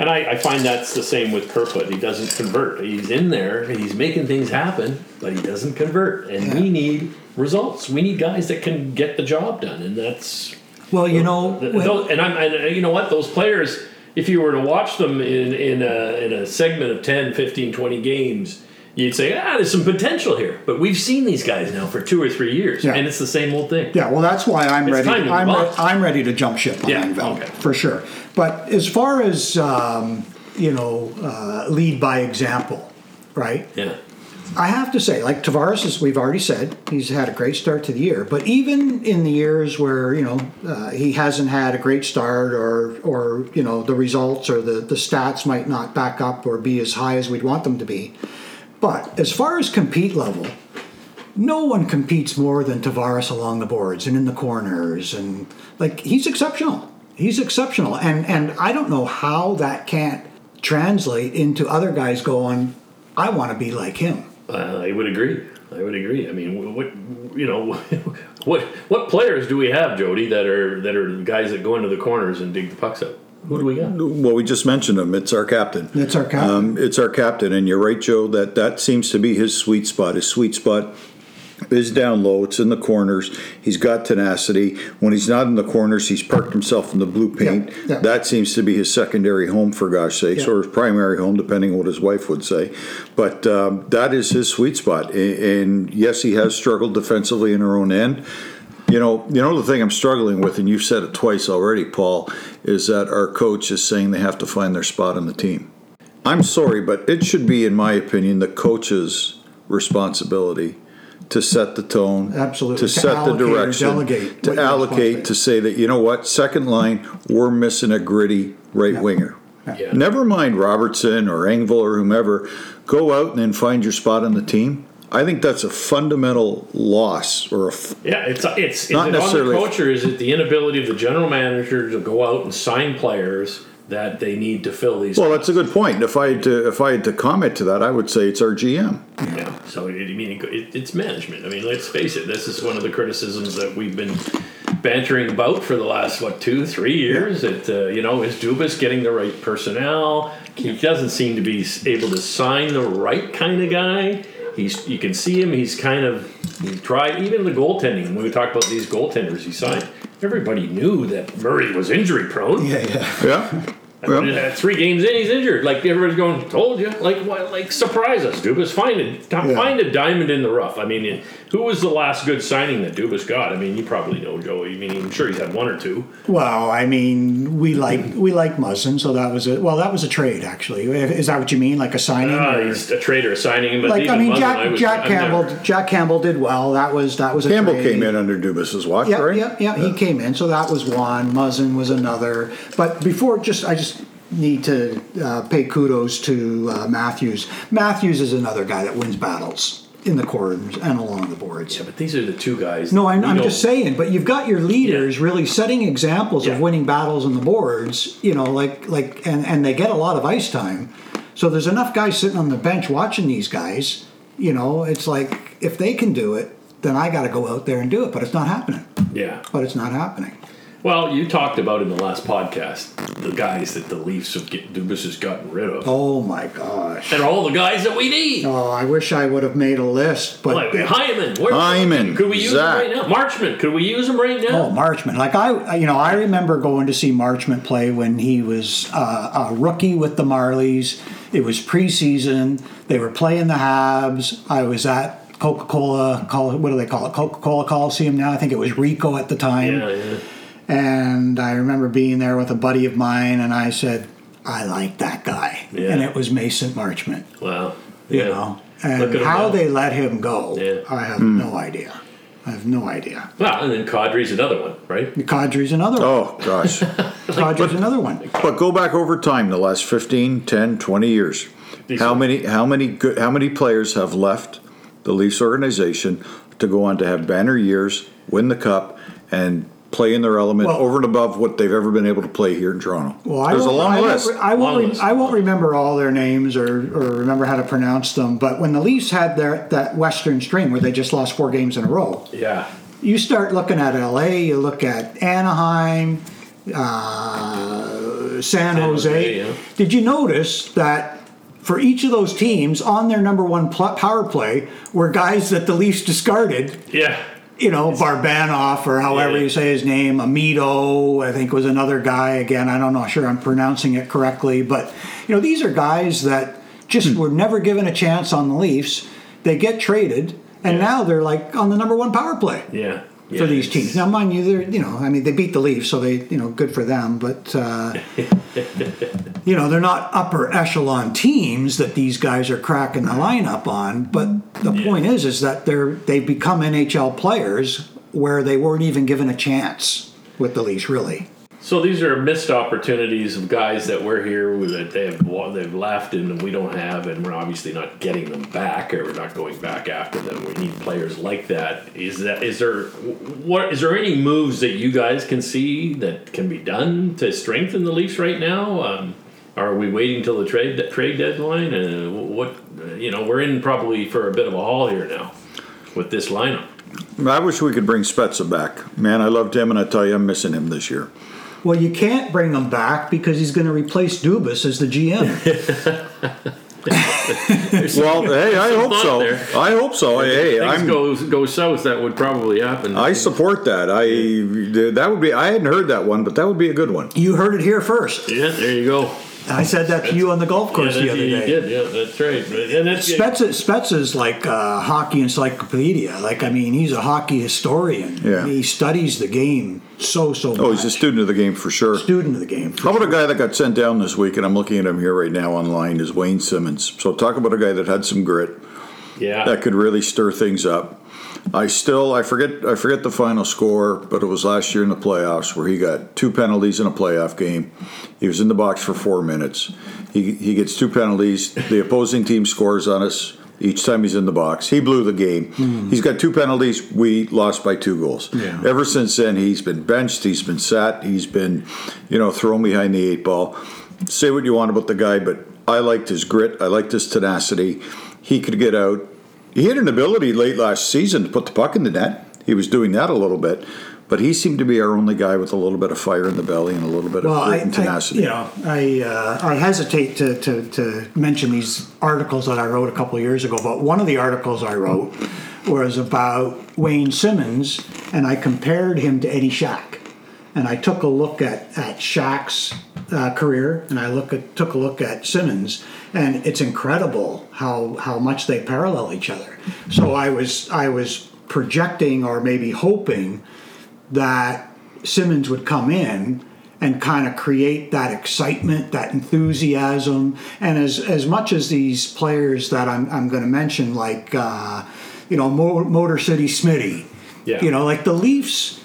[SPEAKER 1] and I, I find that's the same with Kerfoot. He doesn't convert. He's in there, he's making things happen, but he doesn't convert. And we need results. We need guys that can get the job done, and that's
[SPEAKER 4] Well, you know,
[SPEAKER 1] Th-
[SPEAKER 4] when-
[SPEAKER 1] those- and I'm, and uh, you know what? Those players, if you were to watch them in in a, in a segment of 10, 15, 20 games, you'd say, ah, there's some potential here. But we've seen these guys now for two or three years,
[SPEAKER 4] Yeah.
[SPEAKER 1] and it's the same old thing.
[SPEAKER 4] Yeah, well, that's why I'm
[SPEAKER 1] It's
[SPEAKER 4] ready. I'm, re- I'm ready to jump ship on
[SPEAKER 1] Yeah,
[SPEAKER 4] Engvall,
[SPEAKER 1] okay.
[SPEAKER 4] for sure. But as far as um, you know, uh, lead by example, right?
[SPEAKER 1] Yeah.
[SPEAKER 4] I have to say, like Tavares, as we've already said, he's had a great start to the year. But even in the years where you know uh, he hasn't had a great start, or or you know the results or the the stats might not back up or be as high as we'd want them to be. But as far as compete level, no one competes more than Tavares along the boards and in the corners, and like he's exceptional. He's exceptional, and and I don't know how that can't translate into other guys going, I want to be like him.
[SPEAKER 1] Uh, I would agree. I would agree. I mean, what you know, what what players do we have, Jody, that are that are guys that go into the corners and dig the pucks up? Who do we got?
[SPEAKER 5] Well, we just mentioned him. It's our captain.
[SPEAKER 4] It's our captain.
[SPEAKER 5] Um, it's our captain, and you're right, Joe. That that seems to be his sweet spot. His sweet spot is down low. It's in the corners. He's got tenacity. When he's not in the corners, he's parked himself in the blue paint.
[SPEAKER 4] Yeah, yeah.
[SPEAKER 5] That seems to be his secondary home, for gosh sakes,
[SPEAKER 4] Yeah.
[SPEAKER 5] or his primary home, depending on what his wife would say. But um, that is his sweet spot. A- And yes, he has struggled defensively in our own end. You know, you know the thing I'm struggling with, and you've said it twice already, Paul, is that our coach is saying they have to find their spot on the team. I'm sorry, but it should be, in my opinion, the coach's responsibility to set the tone,
[SPEAKER 4] Absolutely.
[SPEAKER 5] to
[SPEAKER 4] To
[SPEAKER 5] set the direction,
[SPEAKER 4] delegate
[SPEAKER 5] to allocate, to say that you know what, second line, we're missing a gritty right winger.
[SPEAKER 1] Yeah.
[SPEAKER 5] Never mind Robertson or Engvall or whomever. Go out and then find your spot on the team. I think that's a fundamental loss or a f-
[SPEAKER 1] Yeah, it's it's is
[SPEAKER 5] Not
[SPEAKER 1] it on the
[SPEAKER 5] necessarily-
[SPEAKER 1] coach is it the inability of the general manager to go out and sign players that they need to fill these?
[SPEAKER 5] well. That's a good point. If I had to, if I had to comment to that, I would say it's our GM.
[SPEAKER 1] Yeah. So I mean, it, it's management. I mean, let's face it. This is one of the criticisms that we've been bantering about for the last what two, three years. That uh, you know, is Dubas getting the right personnel? He doesn't seem to be able to sign the right kind of guy. He's you can see him. He's kind of he tried even the goaltending. When we talk about these goaltenders he signed, everybody knew that Murray was injury prone.
[SPEAKER 4] Yeah, yeah.
[SPEAKER 5] Yeah.
[SPEAKER 1] And
[SPEAKER 5] Yeah.
[SPEAKER 1] then, uh, three games in, he's injured. Like everybody's going, told you. Like what? Like surprise us, Dubas. Find it. Find a diamond in the rough. I mean, it- who was the last good signing that Dubas got? I mean, you probably know, Joey. I mean, I'm sure he's had one or two.
[SPEAKER 4] Well, I mean, we like we like Muzzin, so that was a well, that was a trade actually. Is that what you mean, like a signing? Or-
[SPEAKER 1] he's a trader signing him, but
[SPEAKER 4] like I mean,
[SPEAKER 1] Muzzin,
[SPEAKER 4] Jack
[SPEAKER 1] I was,
[SPEAKER 4] Jack Campbell
[SPEAKER 1] never-
[SPEAKER 4] Jack Campbell did well. That was that was a
[SPEAKER 5] Campbell
[SPEAKER 4] trade.
[SPEAKER 5] came in under Dubas's watch,
[SPEAKER 4] Yeah,
[SPEAKER 5] right?
[SPEAKER 4] yeah, yeah, He came in, so that was one. Muzzin was another. But before, just I just need to uh, pay kudos to uh, Matthews. Matthews is another guy that wins battles in the corners and along the boards.
[SPEAKER 1] Yeah, but these are the two guys.
[SPEAKER 4] No, I'm, I'm just saying. But you've got your leaders
[SPEAKER 1] Yeah.
[SPEAKER 4] really setting examples
[SPEAKER 1] Yeah.
[SPEAKER 4] of winning battles on the boards. You know, like like, and and they get a lot of ice time. So there's enough guys sitting on the bench watching these guys. You know, it's like if they can do it, then I got to go out there and do it. But it's not happening.
[SPEAKER 1] Yeah.
[SPEAKER 4] But it's not happening.
[SPEAKER 1] Well, you talked about in the last podcast the guys that the Leafs have get, Dubas has gotten rid of.
[SPEAKER 4] Oh my gosh.
[SPEAKER 1] And all the guys that we need.
[SPEAKER 4] Oh, I wish I would have made a list, but
[SPEAKER 1] Like Hyman, where,
[SPEAKER 5] Hyman,
[SPEAKER 1] could we use
[SPEAKER 5] Zach.
[SPEAKER 1] him right now? Marchment, could we use him right now?
[SPEAKER 4] Oh, Marchment. Like I, you know, I remember going to see Marchment play when he was uh, a rookie with the Marlies. It was preseason. They were playing the Habs. I was at Coca Cola. What do they call it? Coca Cola Coliseum now. I think it was Ricoh at the time.
[SPEAKER 1] Yeah, yeah.
[SPEAKER 4] And I remember being there with a buddy of mine, and I said, "I like that guy,"
[SPEAKER 1] Yeah.
[SPEAKER 4] and it was Mason Marchment.
[SPEAKER 1] Wow.
[SPEAKER 4] You
[SPEAKER 1] Yeah.
[SPEAKER 4] know, and how
[SPEAKER 1] now.
[SPEAKER 4] they let him go,
[SPEAKER 1] Yeah.
[SPEAKER 4] I have hmm. no idea. I have no idea.
[SPEAKER 1] Well, and then Kadri's another one, right?
[SPEAKER 4] Kadri's another one.
[SPEAKER 5] Oh, gosh.
[SPEAKER 4] Kadri's another one.
[SPEAKER 5] But go back over time, the last 15, 10, 20 years.
[SPEAKER 1] These
[SPEAKER 5] How
[SPEAKER 1] are-
[SPEAKER 5] many how many good how many players have left the Leafs organization to go on to have banner years, win the cup, and play in their element
[SPEAKER 4] Well-
[SPEAKER 5] over and above what they've ever been able to play here in Toronto?
[SPEAKER 4] Well, I
[SPEAKER 5] There's a long
[SPEAKER 4] I won't
[SPEAKER 5] list.
[SPEAKER 4] I won't.
[SPEAKER 1] Long
[SPEAKER 4] re-
[SPEAKER 1] list.
[SPEAKER 4] I won't remember all their names or, or remember how to pronounce them. But when the Leafs had their that Western string where they just lost four games in a row,
[SPEAKER 1] Yeah.
[SPEAKER 4] you start looking at LA. You look at Anaheim, uh, San, Jose.
[SPEAKER 1] Jose, yeah.
[SPEAKER 4] Did you notice that? For each of those teams, on their number one pl- power play, were guys that the Leafs discarded
[SPEAKER 1] Yeah.
[SPEAKER 4] You know, Barbanoff or however
[SPEAKER 1] Yeah.
[SPEAKER 4] you say his name, Amito, I think was another guy. Again, I don't know, sure I'm pronouncing it correctly, but you know, these are guys that just hmm. were never given a chance on the Leafs. They get traded, and
[SPEAKER 1] Yeah.
[SPEAKER 4] now they're like on the number one power play
[SPEAKER 1] Yeah.
[SPEAKER 4] For these teams. Now, mind you, they're you know, I mean, they beat the Leafs, so they you know, good for them. But uh, you know, they're not upper echelon teams that these guys are cracking the lineup on. But the point is, is that they're they've become NHL players where they weren't even given a chance with the Leafs, really.
[SPEAKER 1] So these are missed opportunities of guys that were here with that they have they've left and we don't have, and we're obviously not getting them back, or we're not going back after them. We need players like that. Is that is there what is there any moves that you guys can see that can be done to strengthen the Leafs right now? Um, are we waiting till the trade trade deadline? Uh, what you know, we're in probably for a bit of a haul here now with this lineup.
[SPEAKER 5] I wish we could bring Spezza back. Man, I loved him, and I tell you, I'm missing him this year.
[SPEAKER 4] Well, you can't bring him back because he's going to replace Dubas as the GM.
[SPEAKER 5] Well, hey, I hope
[SPEAKER 1] thought
[SPEAKER 5] so.
[SPEAKER 1] there.
[SPEAKER 5] I hope so. Hey,
[SPEAKER 1] Things
[SPEAKER 5] I'm.
[SPEAKER 1] go go south. That would probably happen.
[SPEAKER 5] I support that. I that would be. I hadn't heard that one, but that would be a good one.
[SPEAKER 4] you heard it here first.
[SPEAKER 1] yeah, there you go.
[SPEAKER 4] I said that to you on the golf course
[SPEAKER 1] yeah,
[SPEAKER 4] the
[SPEAKER 1] that-
[SPEAKER 4] other
[SPEAKER 1] you
[SPEAKER 4] day.
[SPEAKER 1] did. Yeah, that's right. And that's
[SPEAKER 4] Spezza, Spezza's like a hockey encyclopedia. Like, I mean, he's a hockey historian.
[SPEAKER 5] Yeah.
[SPEAKER 4] He studies the game so, so much.
[SPEAKER 5] Oh, he's a student of the game for sure.
[SPEAKER 4] student of the game.
[SPEAKER 5] How about a guy that got sent down this week, and I'm looking at him here right now online, is Wayne Simmonds. So talk about a guy that had some grit,
[SPEAKER 1] yeah.
[SPEAKER 5] that could really stir things up. I still I forget I forget the final score, but it was last year in the playoffs where he got two penalties in a playoff game. He was in the box for four minutes. He he gets two penalties. The opposing team scores on us each time he's in the box. He blew the game. Hmm. He's got two penalties. We lost by two goals.
[SPEAKER 4] Yeah.
[SPEAKER 5] Ever since then, he's been benched. He's been sat. He's been, you know, thrown behind the eight ball. Say what you want about the guy, but I liked his grit. I liked his tenacity. He could get out. He had an ability late last season to put the puck in the net. He was doing that a little bit, but he seemed to be our only guy with a little bit of fire in the belly and a little bit
[SPEAKER 4] Well,
[SPEAKER 5] of
[SPEAKER 4] I,
[SPEAKER 5] and
[SPEAKER 4] I,
[SPEAKER 5] tenacity.
[SPEAKER 4] you know, I uh, I hesitate to, to, to mention these articles that I wrote a couple of years ago, but one of the articles I wrote was about Wayne Simmonds, and I compared him to Eddie Shack, and I took a look at at Shack's uh, career, and I look at took a look at Simmonds, and it's incredible how how much they parallel each other. So I was I was projecting or maybe hoping that Simmonds would come in and kind of create that excitement, that enthusiasm, and as as much as these players that I'm I'm going to mention, like uh, you know Mo- Motor City Smitty,
[SPEAKER 1] Yeah.
[SPEAKER 4] you know, like the Leafs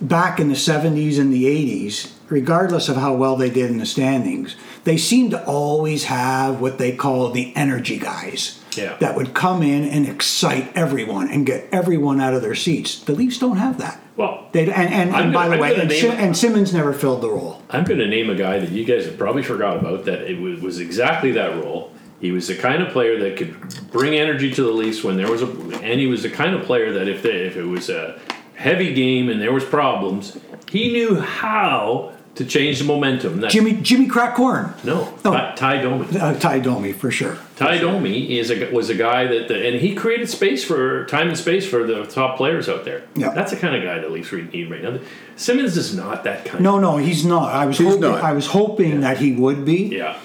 [SPEAKER 4] back in the 70s and the 80s, regardless of how well they did in the standings, they seemed to always have what they call the energy guys.
[SPEAKER 1] Yeah.
[SPEAKER 4] That would come in and excite everyone and get everyone out of their seats. The Leafs don't have that.
[SPEAKER 1] Well,
[SPEAKER 4] They, and and, and by
[SPEAKER 1] gonna-
[SPEAKER 4] the
[SPEAKER 1] I'm
[SPEAKER 4] way, and, Sim- and Simmonds never filled the role.
[SPEAKER 1] I'm going to name a guy that you guys have probably forgot about. That it was, was exactly that role. He was the kind of player that could bring energy to the Leafs when there was a, and he was the kind of player that if they, if it was a heavy game and there was problems, he knew how to change the momentum. That's,
[SPEAKER 4] Jimmy Jimmy Crackcorn.
[SPEAKER 1] no,
[SPEAKER 4] Oh.
[SPEAKER 1] Ty, Ty Domi.
[SPEAKER 4] Uh, Ty Domi for sure.
[SPEAKER 1] Ty Domi is a, was a guy that, the, and he created space for time and space for the top players out there.
[SPEAKER 4] Yeah.
[SPEAKER 1] that's the kind of guy that Leafs really need right now. Simmonds is not that kind.
[SPEAKER 4] No, no, he's not. I was
[SPEAKER 5] He's
[SPEAKER 4] hoping.
[SPEAKER 5] not.
[SPEAKER 4] I was hoping that he would be.
[SPEAKER 1] Yeah.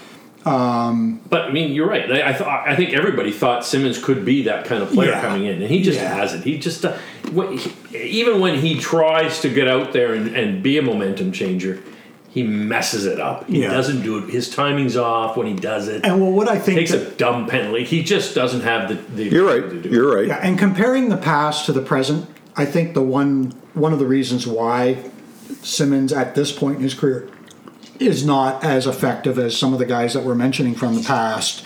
[SPEAKER 1] Um, but I mean, you're right. I, I thought I think everybody thought Simmonds could be that kind of player
[SPEAKER 4] Yeah.
[SPEAKER 1] coming in, and he just
[SPEAKER 4] Yeah.
[SPEAKER 1] hasn't. He just uh, when, he, even when he tries to get out there and, and be a momentum changer, he messes it up. He
[SPEAKER 4] Yeah.
[SPEAKER 1] doesn't do it. His timing's off when he does it.
[SPEAKER 4] And well, what I think
[SPEAKER 1] takes
[SPEAKER 4] that-
[SPEAKER 1] a dumb penalty. He just doesn't have the. the
[SPEAKER 5] You're right.
[SPEAKER 1] to do
[SPEAKER 5] You're right.
[SPEAKER 4] Yeah, and comparing the past to the present, I think the one one of the reasons why Simmonds at this point in his career is not as effective as some of the guys that we're mentioning from the past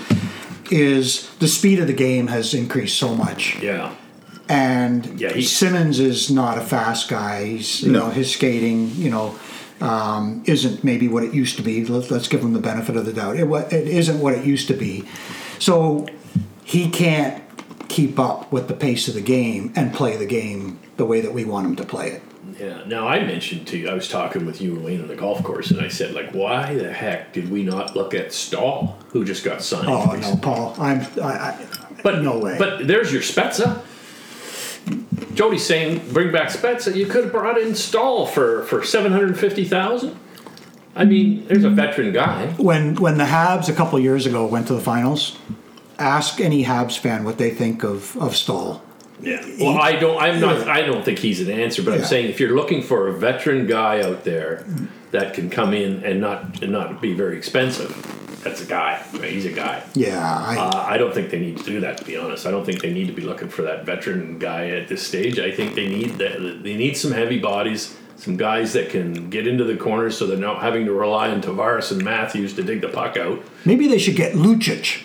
[SPEAKER 4] is the speed of the game has increased so much.
[SPEAKER 1] Yeah.
[SPEAKER 4] And
[SPEAKER 1] Yeah, he-
[SPEAKER 4] Simmonds is not a fast guy. He's, you
[SPEAKER 5] No.
[SPEAKER 4] know, his skating, you know, um, isn't maybe what it used to be. Let, let's give him the benefit of the doubt. It, it isn't what it used to be. So he can't keep up with the pace of the game and play the game the way that we want him to play it.
[SPEAKER 1] Yeah. Now I mentioned to you, I was talking with you and Wayne on the golf course, and I said, like, why the heck did we not look at Staal, who just got signed?
[SPEAKER 4] Oh no. Paul! I'm. I, I,
[SPEAKER 1] But
[SPEAKER 4] no way.
[SPEAKER 1] But there's your Spezza. Jody's saying, bring back Spezza. You could have brought in Staal for for seven hundred fifty thousand. I mean, there's a veteran guy.
[SPEAKER 4] when when the Habs a couple years ago went to the finals, ask any Habs fan what they think of of Staal.
[SPEAKER 1] Yeah. Well, I don't. I'm not. I don't think he's an answer. But I'm saying if you're looking for a veteran guy out there that can come in and not and not be very expensive, that's a guy. He's a guy.
[SPEAKER 4] Yeah, I,
[SPEAKER 1] Uh, I don't think they need to do that. To be honest, I don't think they need to be looking for that veteran guy at this stage. I think they need that. They need some heavy bodies, some guys that can get into the corners, so they're not having to rely on Tavares and Matthews to dig the puck out.
[SPEAKER 4] Maybe they should get Lucic.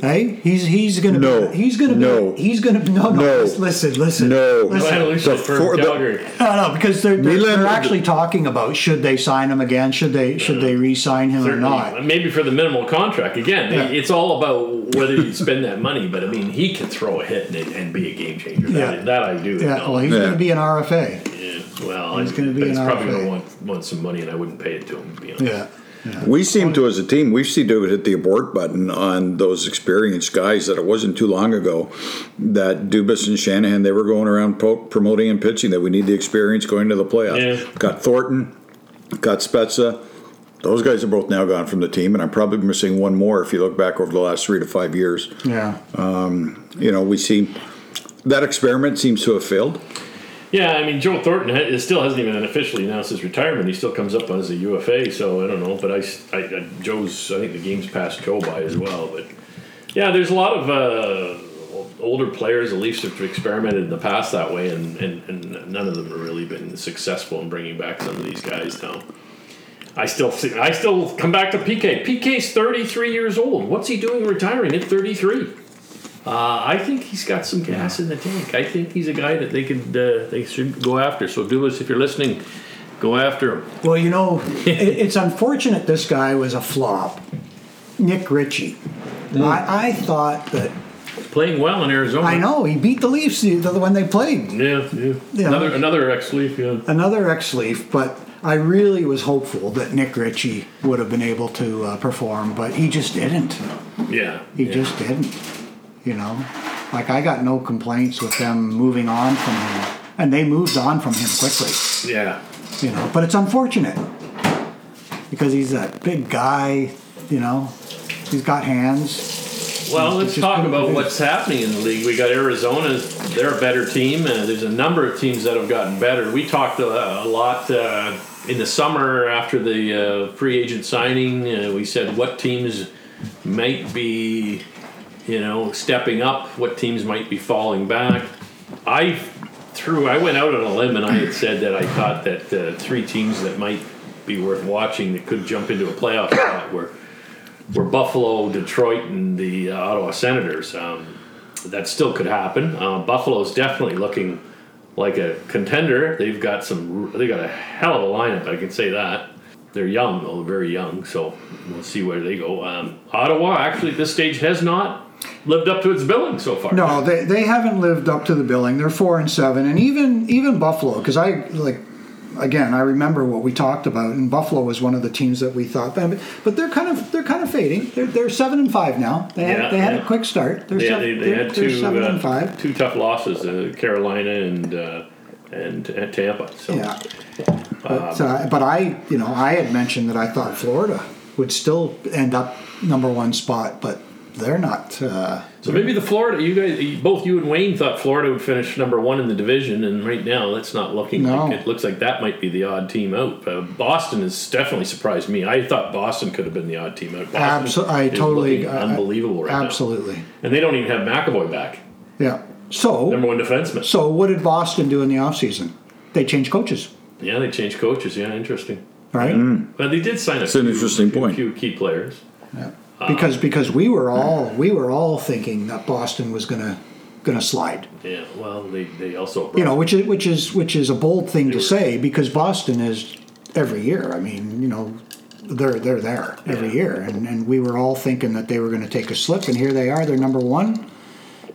[SPEAKER 4] Hey, he's he's gonna
[SPEAKER 5] No.
[SPEAKER 4] be he's gonna
[SPEAKER 5] No.
[SPEAKER 4] be he's gonna no no,
[SPEAKER 5] No.
[SPEAKER 4] listen listen
[SPEAKER 5] No.
[SPEAKER 4] listen.
[SPEAKER 1] Well, at least
[SPEAKER 5] the
[SPEAKER 1] for
[SPEAKER 5] for- the-
[SPEAKER 4] No, no, because they're, they're,
[SPEAKER 5] Nylander-
[SPEAKER 4] they're actually talking about should they sign him again? Should they should they re-sign him or not?
[SPEAKER 1] Maybe for the minimal contract. Again,
[SPEAKER 4] Yeah.
[SPEAKER 1] it's all about whether you spend that money. But I mean, he can throw a hit and, and be a game changer. That,
[SPEAKER 4] Yeah.
[SPEAKER 1] that I do.
[SPEAKER 4] Yeah,
[SPEAKER 1] know.
[SPEAKER 4] well, he's
[SPEAKER 5] Yeah.
[SPEAKER 4] going to be an RFA.
[SPEAKER 1] Yeah, well,
[SPEAKER 4] He's gonna be
[SPEAKER 1] but he's
[SPEAKER 4] an
[SPEAKER 1] probably
[SPEAKER 4] RFA.
[SPEAKER 1] going to want, want some money, and I wouldn't pay it to him. To be honest.
[SPEAKER 4] Yeah.
[SPEAKER 5] We seem to, as a team, we seem to have hit the abort button on those experienced guys that it wasn't too long ago that Dubas and Shanahan, they were going around promoting and pitching that we need the experience going to the playoffs.
[SPEAKER 1] Yeah.
[SPEAKER 5] Got Thornton, got Spezza. Those guys are both now gone from the team, and I'm probably missing one more if you look back over the last three to five years.
[SPEAKER 4] Yeah.
[SPEAKER 5] Um, you know, we see that experiment seems to have failed.
[SPEAKER 1] Yeah, I mean, Joe Thornton still hasn't even officially announced his retirement. He still comes up as a UFA, so I don't know. But I, I- I- Joe's, I think the game's passed Joe by as well. But yeah, there's a lot of uh, older players. The Leafs have experimented in the past that way, and, and, and none of them have really been successful in bringing back some of these guys now. I still see, I still come back to PK. PK's 33 years old. What's he doing retiring at 33? Uh, I think he's got some gas in the tank. I think he's a guy that they could uh, they should go after. So, Dubas, if you're listening, go after him.
[SPEAKER 4] Well, you know, it, it's unfortunate this guy was a flop. Nick Ritchie. I, I thought that
[SPEAKER 1] Playing well in Arizona.
[SPEAKER 4] I know he beat the Leafs the, the when they played.
[SPEAKER 1] Yeah, yeah.
[SPEAKER 4] Yeah.
[SPEAKER 1] Another another ex Leaf. Yeah.
[SPEAKER 4] Another ex-Leaf, but I really was hopeful that Nick Ritchie would have been able to uh, perform, but he just didn't.
[SPEAKER 1] Yeah.
[SPEAKER 4] He
[SPEAKER 1] yeah.
[SPEAKER 4] just didn't. You know, like I got no complaints with them moving on from him, and they moved on from him quickly.
[SPEAKER 1] Yeah.
[SPEAKER 4] You know, but it's unfortunate because he's a big guy. You know, he's got hands.
[SPEAKER 1] Well, let's talk about what's happening in the league. We got Arizona; they're a better team. Uh, there's a number of teams that have gotten better. We talked a, a lot uh, in the summer after the uh, free agent signing. Uh, we said what teams might be, you know, stepping up. What teams might be falling back. I threw. I went out on a limb and I had said that I thought that uh, three teams that might be worth watching that could jump into a playoff spot were were Buffalo, Detroit, and the uh, Ottawa Senators. Um, that still could happen. Uh, Buffalo's definitely looking like a contender. They've got some. They got a hell of a lineup. I can say that. They're young, though, very young. So we'll see where they go. Um, Ottawa actually at this stage has not lived up to its billing so far.
[SPEAKER 4] No, they, they haven't lived up to the billing. They're four and seven, and even even Buffalo, because I like again I remember what we talked about, and Buffalo was one of the teams that we thought, but but they're kind of they're kind of fading. They're, they're seven and five now. They had
[SPEAKER 1] Yeah,
[SPEAKER 4] they had
[SPEAKER 1] yeah.
[SPEAKER 4] a quick start. They're
[SPEAKER 1] They,
[SPEAKER 4] seven,
[SPEAKER 1] they, they
[SPEAKER 4] they're,
[SPEAKER 1] had two
[SPEAKER 4] seven
[SPEAKER 1] uh,
[SPEAKER 4] and five.
[SPEAKER 1] two tough losses, uh, Carolina and uh, and, and Tampa. So
[SPEAKER 4] Yeah, but uh, but I you know I had mentioned that I thought Florida would still end up number one spot, but they're not. Uh,
[SPEAKER 1] So maybe the Florida, you guys, both you and Wayne thought Florida would finish number one in the division, and right now that's not looking
[SPEAKER 4] No.
[SPEAKER 1] like it. Looks like that might be the odd team out. Uh, Boston has definitely surprised me. I thought Boston could have been the odd team out. Boston
[SPEAKER 4] abso- I totally
[SPEAKER 1] looking
[SPEAKER 4] uh,
[SPEAKER 1] unbelievable right
[SPEAKER 4] Absolutely,
[SPEAKER 1] now, and they don't even have McAvoy back,
[SPEAKER 4] yeah. So
[SPEAKER 1] number one defenseman.
[SPEAKER 4] So what did Boston do in the offseason? They changed coaches,
[SPEAKER 1] Yeah, they changed coaches. Yeah, interesting.
[SPEAKER 4] right?
[SPEAKER 1] But they did sign a
[SPEAKER 5] It's an
[SPEAKER 1] few,
[SPEAKER 5] interesting
[SPEAKER 1] few-
[SPEAKER 5] point.
[SPEAKER 1] few key players.
[SPEAKER 4] Because because we were all we were all thinking that Boston was gonna gonna slide.
[SPEAKER 1] Yeah, well, they, they also
[SPEAKER 4] You know, which is which is which is a bold thing to say because Boston is every year. I mean, you know, they're they're there every
[SPEAKER 1] Yeah.
[SPEAKER 4] year, and and we were all thinking that they were going to take a slip, and here they are. They're number one,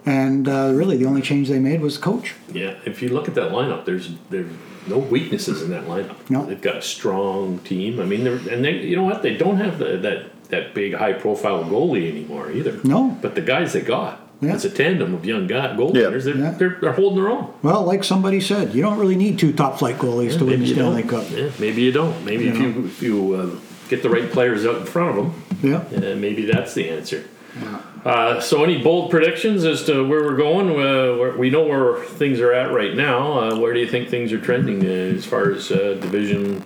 [SPEAKER 4] and uh, really the only change they made was coach.
[SPEAKER 1] Yeah, if you look at that lineup, there's there's no weaknesses in that lineup.
[SPEAKER 4] No.
[SPEAKER 1] they've got a strong team. I mean, they're, and they, you know what? They don't have the, that that big high profile goalie anymore either.
[SPEAKER 4] No.
[SPEAKER 1] but the guys they got,
[SPEAKER 4] Yeah.
[SPEAKER 1] it's a tandem of young guy goaltenders. They're,
[SPEAKER 4] Yeah.
[SPEAKER 1] they're they're holding their own.
[SPEAKER 4] Well, like somebody said, you don't really need two top flight goalies to win the Stanley
[SPEAKER 1] don't.
[SPEAKER 4] Cup.
[SPEAKER 1] Yeah, maybe you don't. Maybe
[SPEAKER 4] You
[SPEAKER 1] if
[SPEAKER 4] know.
[SPEAKER 1] you if you uh, get the right players out in front of them,
[SPEAKER 4] Yeah.
[SPEAKER 1] uh, maybe that's the answer. Uh, so, any bold predictions as to where we're going? Uh, where, we know where things are at right now. Uh, where do you think things are trending uh, as far as uh, division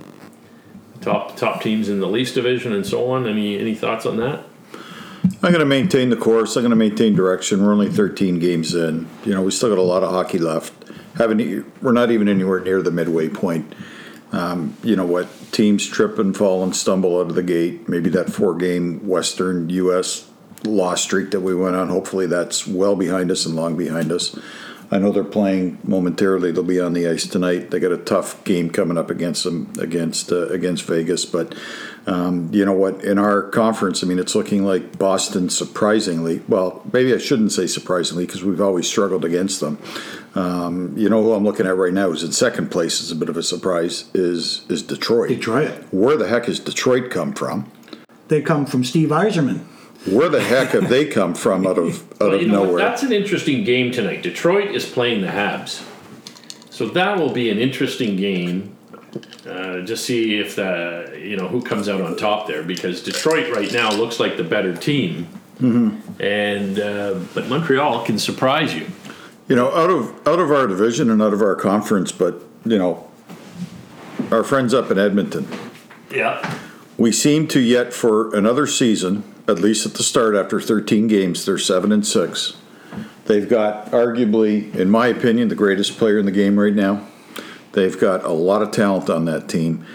[SPEAKER 1] top top teams in the least division and so on? Any any thoughts on that?
[SPEAKER 5] I'm going to maintain the course. I'm going to maintain direction. We're only 13 games in. You know, we still got a lot of hockey left. Haven't we're not even anywhere near the midway point. Um, you know what? Teams trip and fall and stumble out of the gate. Maybe that four game Western U.S. loss streak that we went on, hopefully that's well behind us and long behind us. I know they're playing momentarily. They'll be on the ice tonight. They got a tough game coming up against them against uh, against Vegas. But um, you know what? In our conference, I mean, it's looking like Boston. Surprisingly, well, maybe I shouldn't say surprisingly because we've always struggled against them. Um, you know who I'm looking at right now is in second place. Is a bit of a surprise. Is is Detroit?
[SPEAKER 4] Detroit.
[SPEAKER 5] Where the heck has Detroit come from?
[SPEAKER 4] They come from Steve Yzerman.
[SPEAKER 5] Where the heck have they come from out of out
[SPEAKER 1] Well,
[SPEAKER 5] of
[SPEAKER 1] you know what?
[SPEAKER 5] nowhere?
[SPEAKER 1] That's an interesting game tonight. Detroit is playing the Habs, so that will be an interesting game. Uh, just see if the you know who comes out on top there because Detroit right now looks like the better team,
[SPEAKER 5] Mm-hmm.
[SPEAKER 1] and uh, but Montreal can surprise you.
[SPEAKER 5] You know, out of out of our division and out of our conference, but you know, our friends up in Edmonton,
[SPEAKER 1] Yeah,
[SPEAKER 5] we seem to yet for another season, at least at the start after 13 games, they're seven and six. They've got arguably, in my opinion, the greatest player in the game right now. They've got a lot of talent on that team.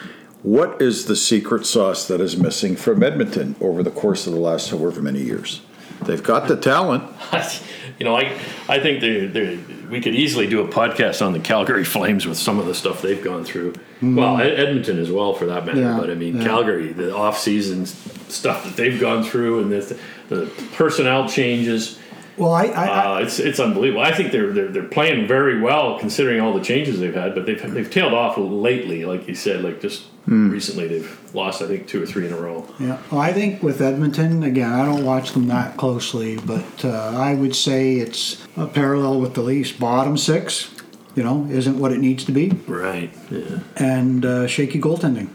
[SPEAKER 5] What is the secret sauce that is missing from Edmonton over the course of the last however many years? They've got the talent.
[SPEAKER 1] you know, I I think they we could easily do a podcast on the Calgary Flames with some of the stuff they've gone through. Well, Edmonton as well, for that matter.
[SPEAKER 4] Yeah,
[SPEAKER 1] but I mean,
[SPEAKER 4] yeah.
[SPEAKER 1] Calgary, the off-season stuff that they've gone through, and the, the personnel changes.
[SPEAKER 4] Well, I, I,
[SPEAKER 1] Uh, it's it's unbelievable. I think they're, they're they're playing very well considering all the changes they've had, but they've they've tailed off lately, like you said. Like just recently, they've lost I think two or three in a row.
[SPEAKER 4] Yeah, well, I think with Edmonton, again, I don't watch them that closely, but uh, I would say it's a parallel with the Leafs. Bottom six, you know, isn't what it needs to be,
[SPEAKER 1] Right. Yeah.
[SPEAKER 4] and uh, shaky goaltending.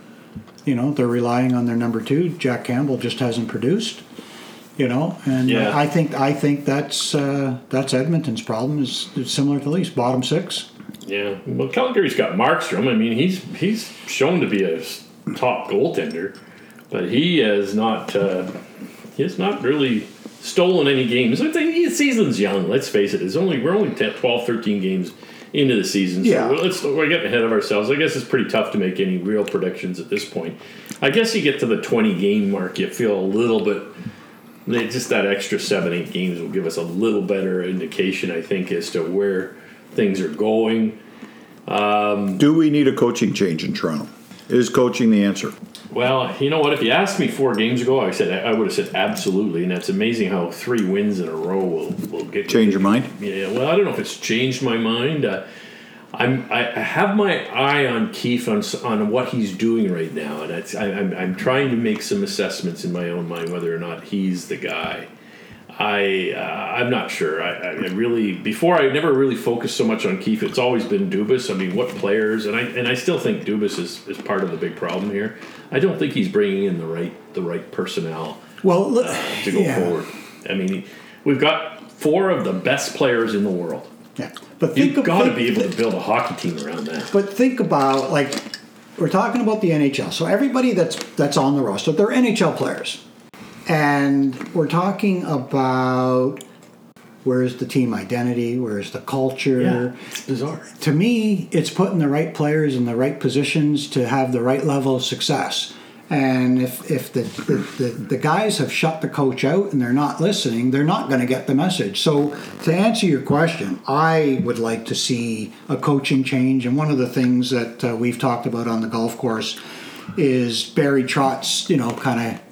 [SPEAKER 4] You know, they're relying on their number two. Jack Campbell just hasn't produced. You know, and uh,
[SPEAKER 1] Yeah.
[SPEAKER 4] I think I think that's uh, that's Edmonton's problem. Is, similar to the Leafs, bottom six.
[SPEAKER 1] Yeah, well, Calgary's got Markstrom. I mean, he's he's shown to be a top goaltender, but he has not uh, he has not really stolen any games. I think the season's young. Let's face it. It's only we're only 10, 12, 13 games into the season. So
[SPEAKER 4] Yeah.
[SPEAKER 1] we're, let's we're getting ahead of ourselves. I guess it's pretty tough to make any real predictions at this point. I guess you get to the twenty game mark, you feel a little bit. Just that extra seven, eight games will give us a little better indication, I think, as to where things are going.
[SPEAKER 5] Do we need a coaching change in Toronto? Is coaching the answer?
[SPEAKER 1] Well, you know what? If you asked me four games ago, I said I would have said absolutely, and that's amazing how three wins in a row will, will get
[SPEAKER 5] Change your mind?
[SPEAKER 1] Yeah. Well, I don't know if it's changed my mind. Uh, I'm I have my eye on Keefe on on what he's doing right now, and it's, I, I'm I'm trying to make some assessments in my own mind whether or not he's the guy. I uh, I'm not sure. I, I really before I never really focused so much on Keefe. It's always been Dubas. I mean, what players? And I and I still think Dubas is, is part of the big problem here. I don't think he's bringing in the right the right personnel
[SPEAKER 4] Well, look,
[SPEAKER 1] to go
[SPEAKER 4] yeah.
[SPEAKER 1] forward. I mean, we've got four of the best players in the world.
[SPEAKER 4] Yeah, but think
[SPEAKER 1] You've got to be able to build a hockey team around that.
[SPEAKER 4] But think about like we're talking about the NHL. So everybody that's that's on the roster, they're NHL players. And we're talking about where's the team identity, where's the culture.
[SPEAKER 1] it's bizarre.
[SPEAKER 4] To me, it's putting the right players in the right positions to have the right level of success. And if, if the, the, the, the guys have shut the coach out and they're not listening, they're not going to get the message. So, to answer your question, I would like to see a coaching change. And one of the things that uh, we've talked about on the golf course is Barry Trotz, you know, kind of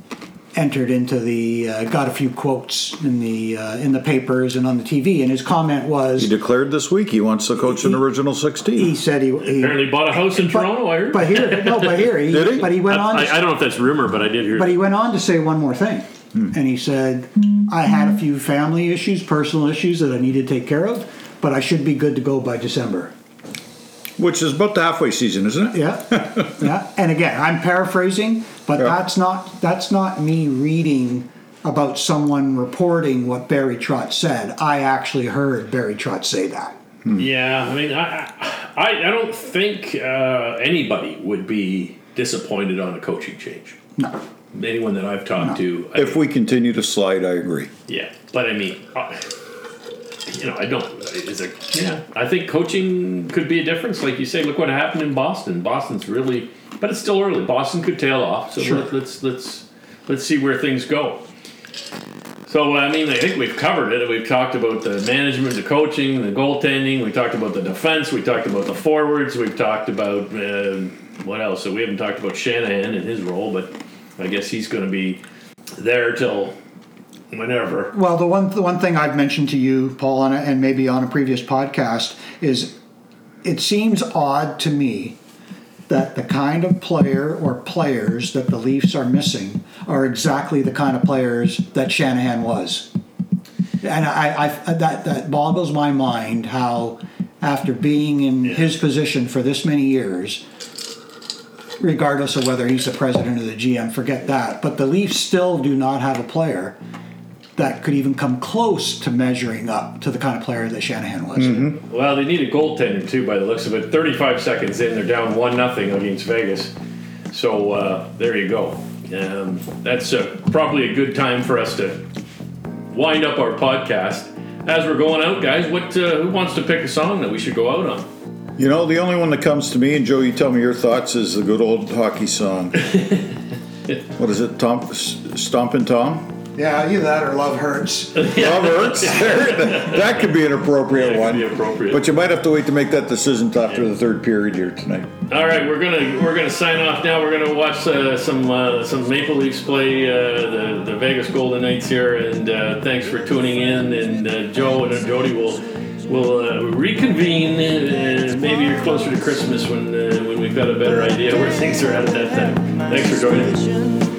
[SPEAKER 4] entered into the uh, got a few quotes in the uh, in the papers and on the TV, and his comment was
[SPEAKER 5] He declared this week he wants to coach an original 16.
[SPEAKER 4] he said he, he
[SPEAKER 1] Apparently bought a house in
[SPEAKER 4] but,
[SPEAKER 1] Toronto. I heard.
[SPEAKER 4] but here no, but here he,
[SPEAKER 5] Did he?
[SPEAKER 4] but he went on.
[SPEAKER 1] I,
[SPEAKER 4] to,
[SPEAKER 1] I don't know if that's rumor, but I did hear.
[SPEAKER 4] but he went on to say one more thing, and he said, "I had a few family issues, personal issues that I needed to take care of, but I should be good to go by December."
[SPEAKER 5] Which is about the halfway season, isn't it?
[SPEAKER 4] Yeah, yeah. And again, I'm paraphrasing, but
[SPEAKER 5] Yeah.
[SPEAKER 4] that's not that's not me reading about someone reporting what Barry Trotz said. I actually heard Barry Trotz say that.
[SPEAKER 1] Yeah, I mean, I I, I don't think uh, anybody would be disappointed on a coaching change.
[SPEAKER 4] No.
[SPEAKER 1] Anyone that I've talked to, I
[SPEAKER 5] If we continue to slide, I agree.
[SPEAKER 1] Yeah, but I mean, uh, you know, I don't. is a yeah. I think coaching could be a difference. Like you say, look what happened in Boston. Boston's really, but it's still early. Boston could tail off. So
[SPEAKER 4] Sure.
[SPEAKER 1] let, let's let's let's see where things go. So I mean, I think we've covered it. We've talked about the management, the coaching, the goaltending. We talked about the defense. We talked about the forwards. We've talked about uh, what else? So we haven't talked about Shanahan and his role, but I guess he's going to be there till whenever.
[SPEAKER 4] Well, the one the one thing I've mentioned to you, Paul, and, and maybe on a previous podcast is it seems odd to me that the kind of player or players that the Leafs are missing are exactly the kind of players that Shanahan was. And I, I that that boggles my mind how after being in his position for this many years, regardless of whether he's the president or the GM, forget that. But the Leafs still do not have a player that could even come close to measuring up to the kind of player that Shanahan was.
[SPEAKER 1] Well, they need a goaltender too, by the looks of it. 35 seconds in, they're down one nothing against Vegas. So uh, there you go. Um, that's uh, probably a good time for us to wind up our podcast. As we're going out, guys, what uh, who wants to pick a song that we should go out on?
[SPEAKER 5] You know, the only one that comes to me, and Joe, you tell me your thoughts, is the good old hockey song. what is it, Tom? Stompin' Tom?
[SPEAKER 4] Yeah, either that or Love Hurts.
[SPEAKER 5] Love hurts. that could be an appropriate one.
[SPEAKER 1] could be appropriate.
[SPEAKER 5] But you might have to wait to make that decision after the third period here tonight.
[SPEAKER 1] All right, we're gonna we're gonna sign off now. We're gonna watch uh, some uh, some Maple Leafs play uh, the the Vegas Golden Knights here, and uh, thanks for tuning in. And uh, Joe and Jody will will uh, reconvene And maybe you're closer to Christmas when uh, when we've got a better idea where things are at at that time. Thanks for joining us.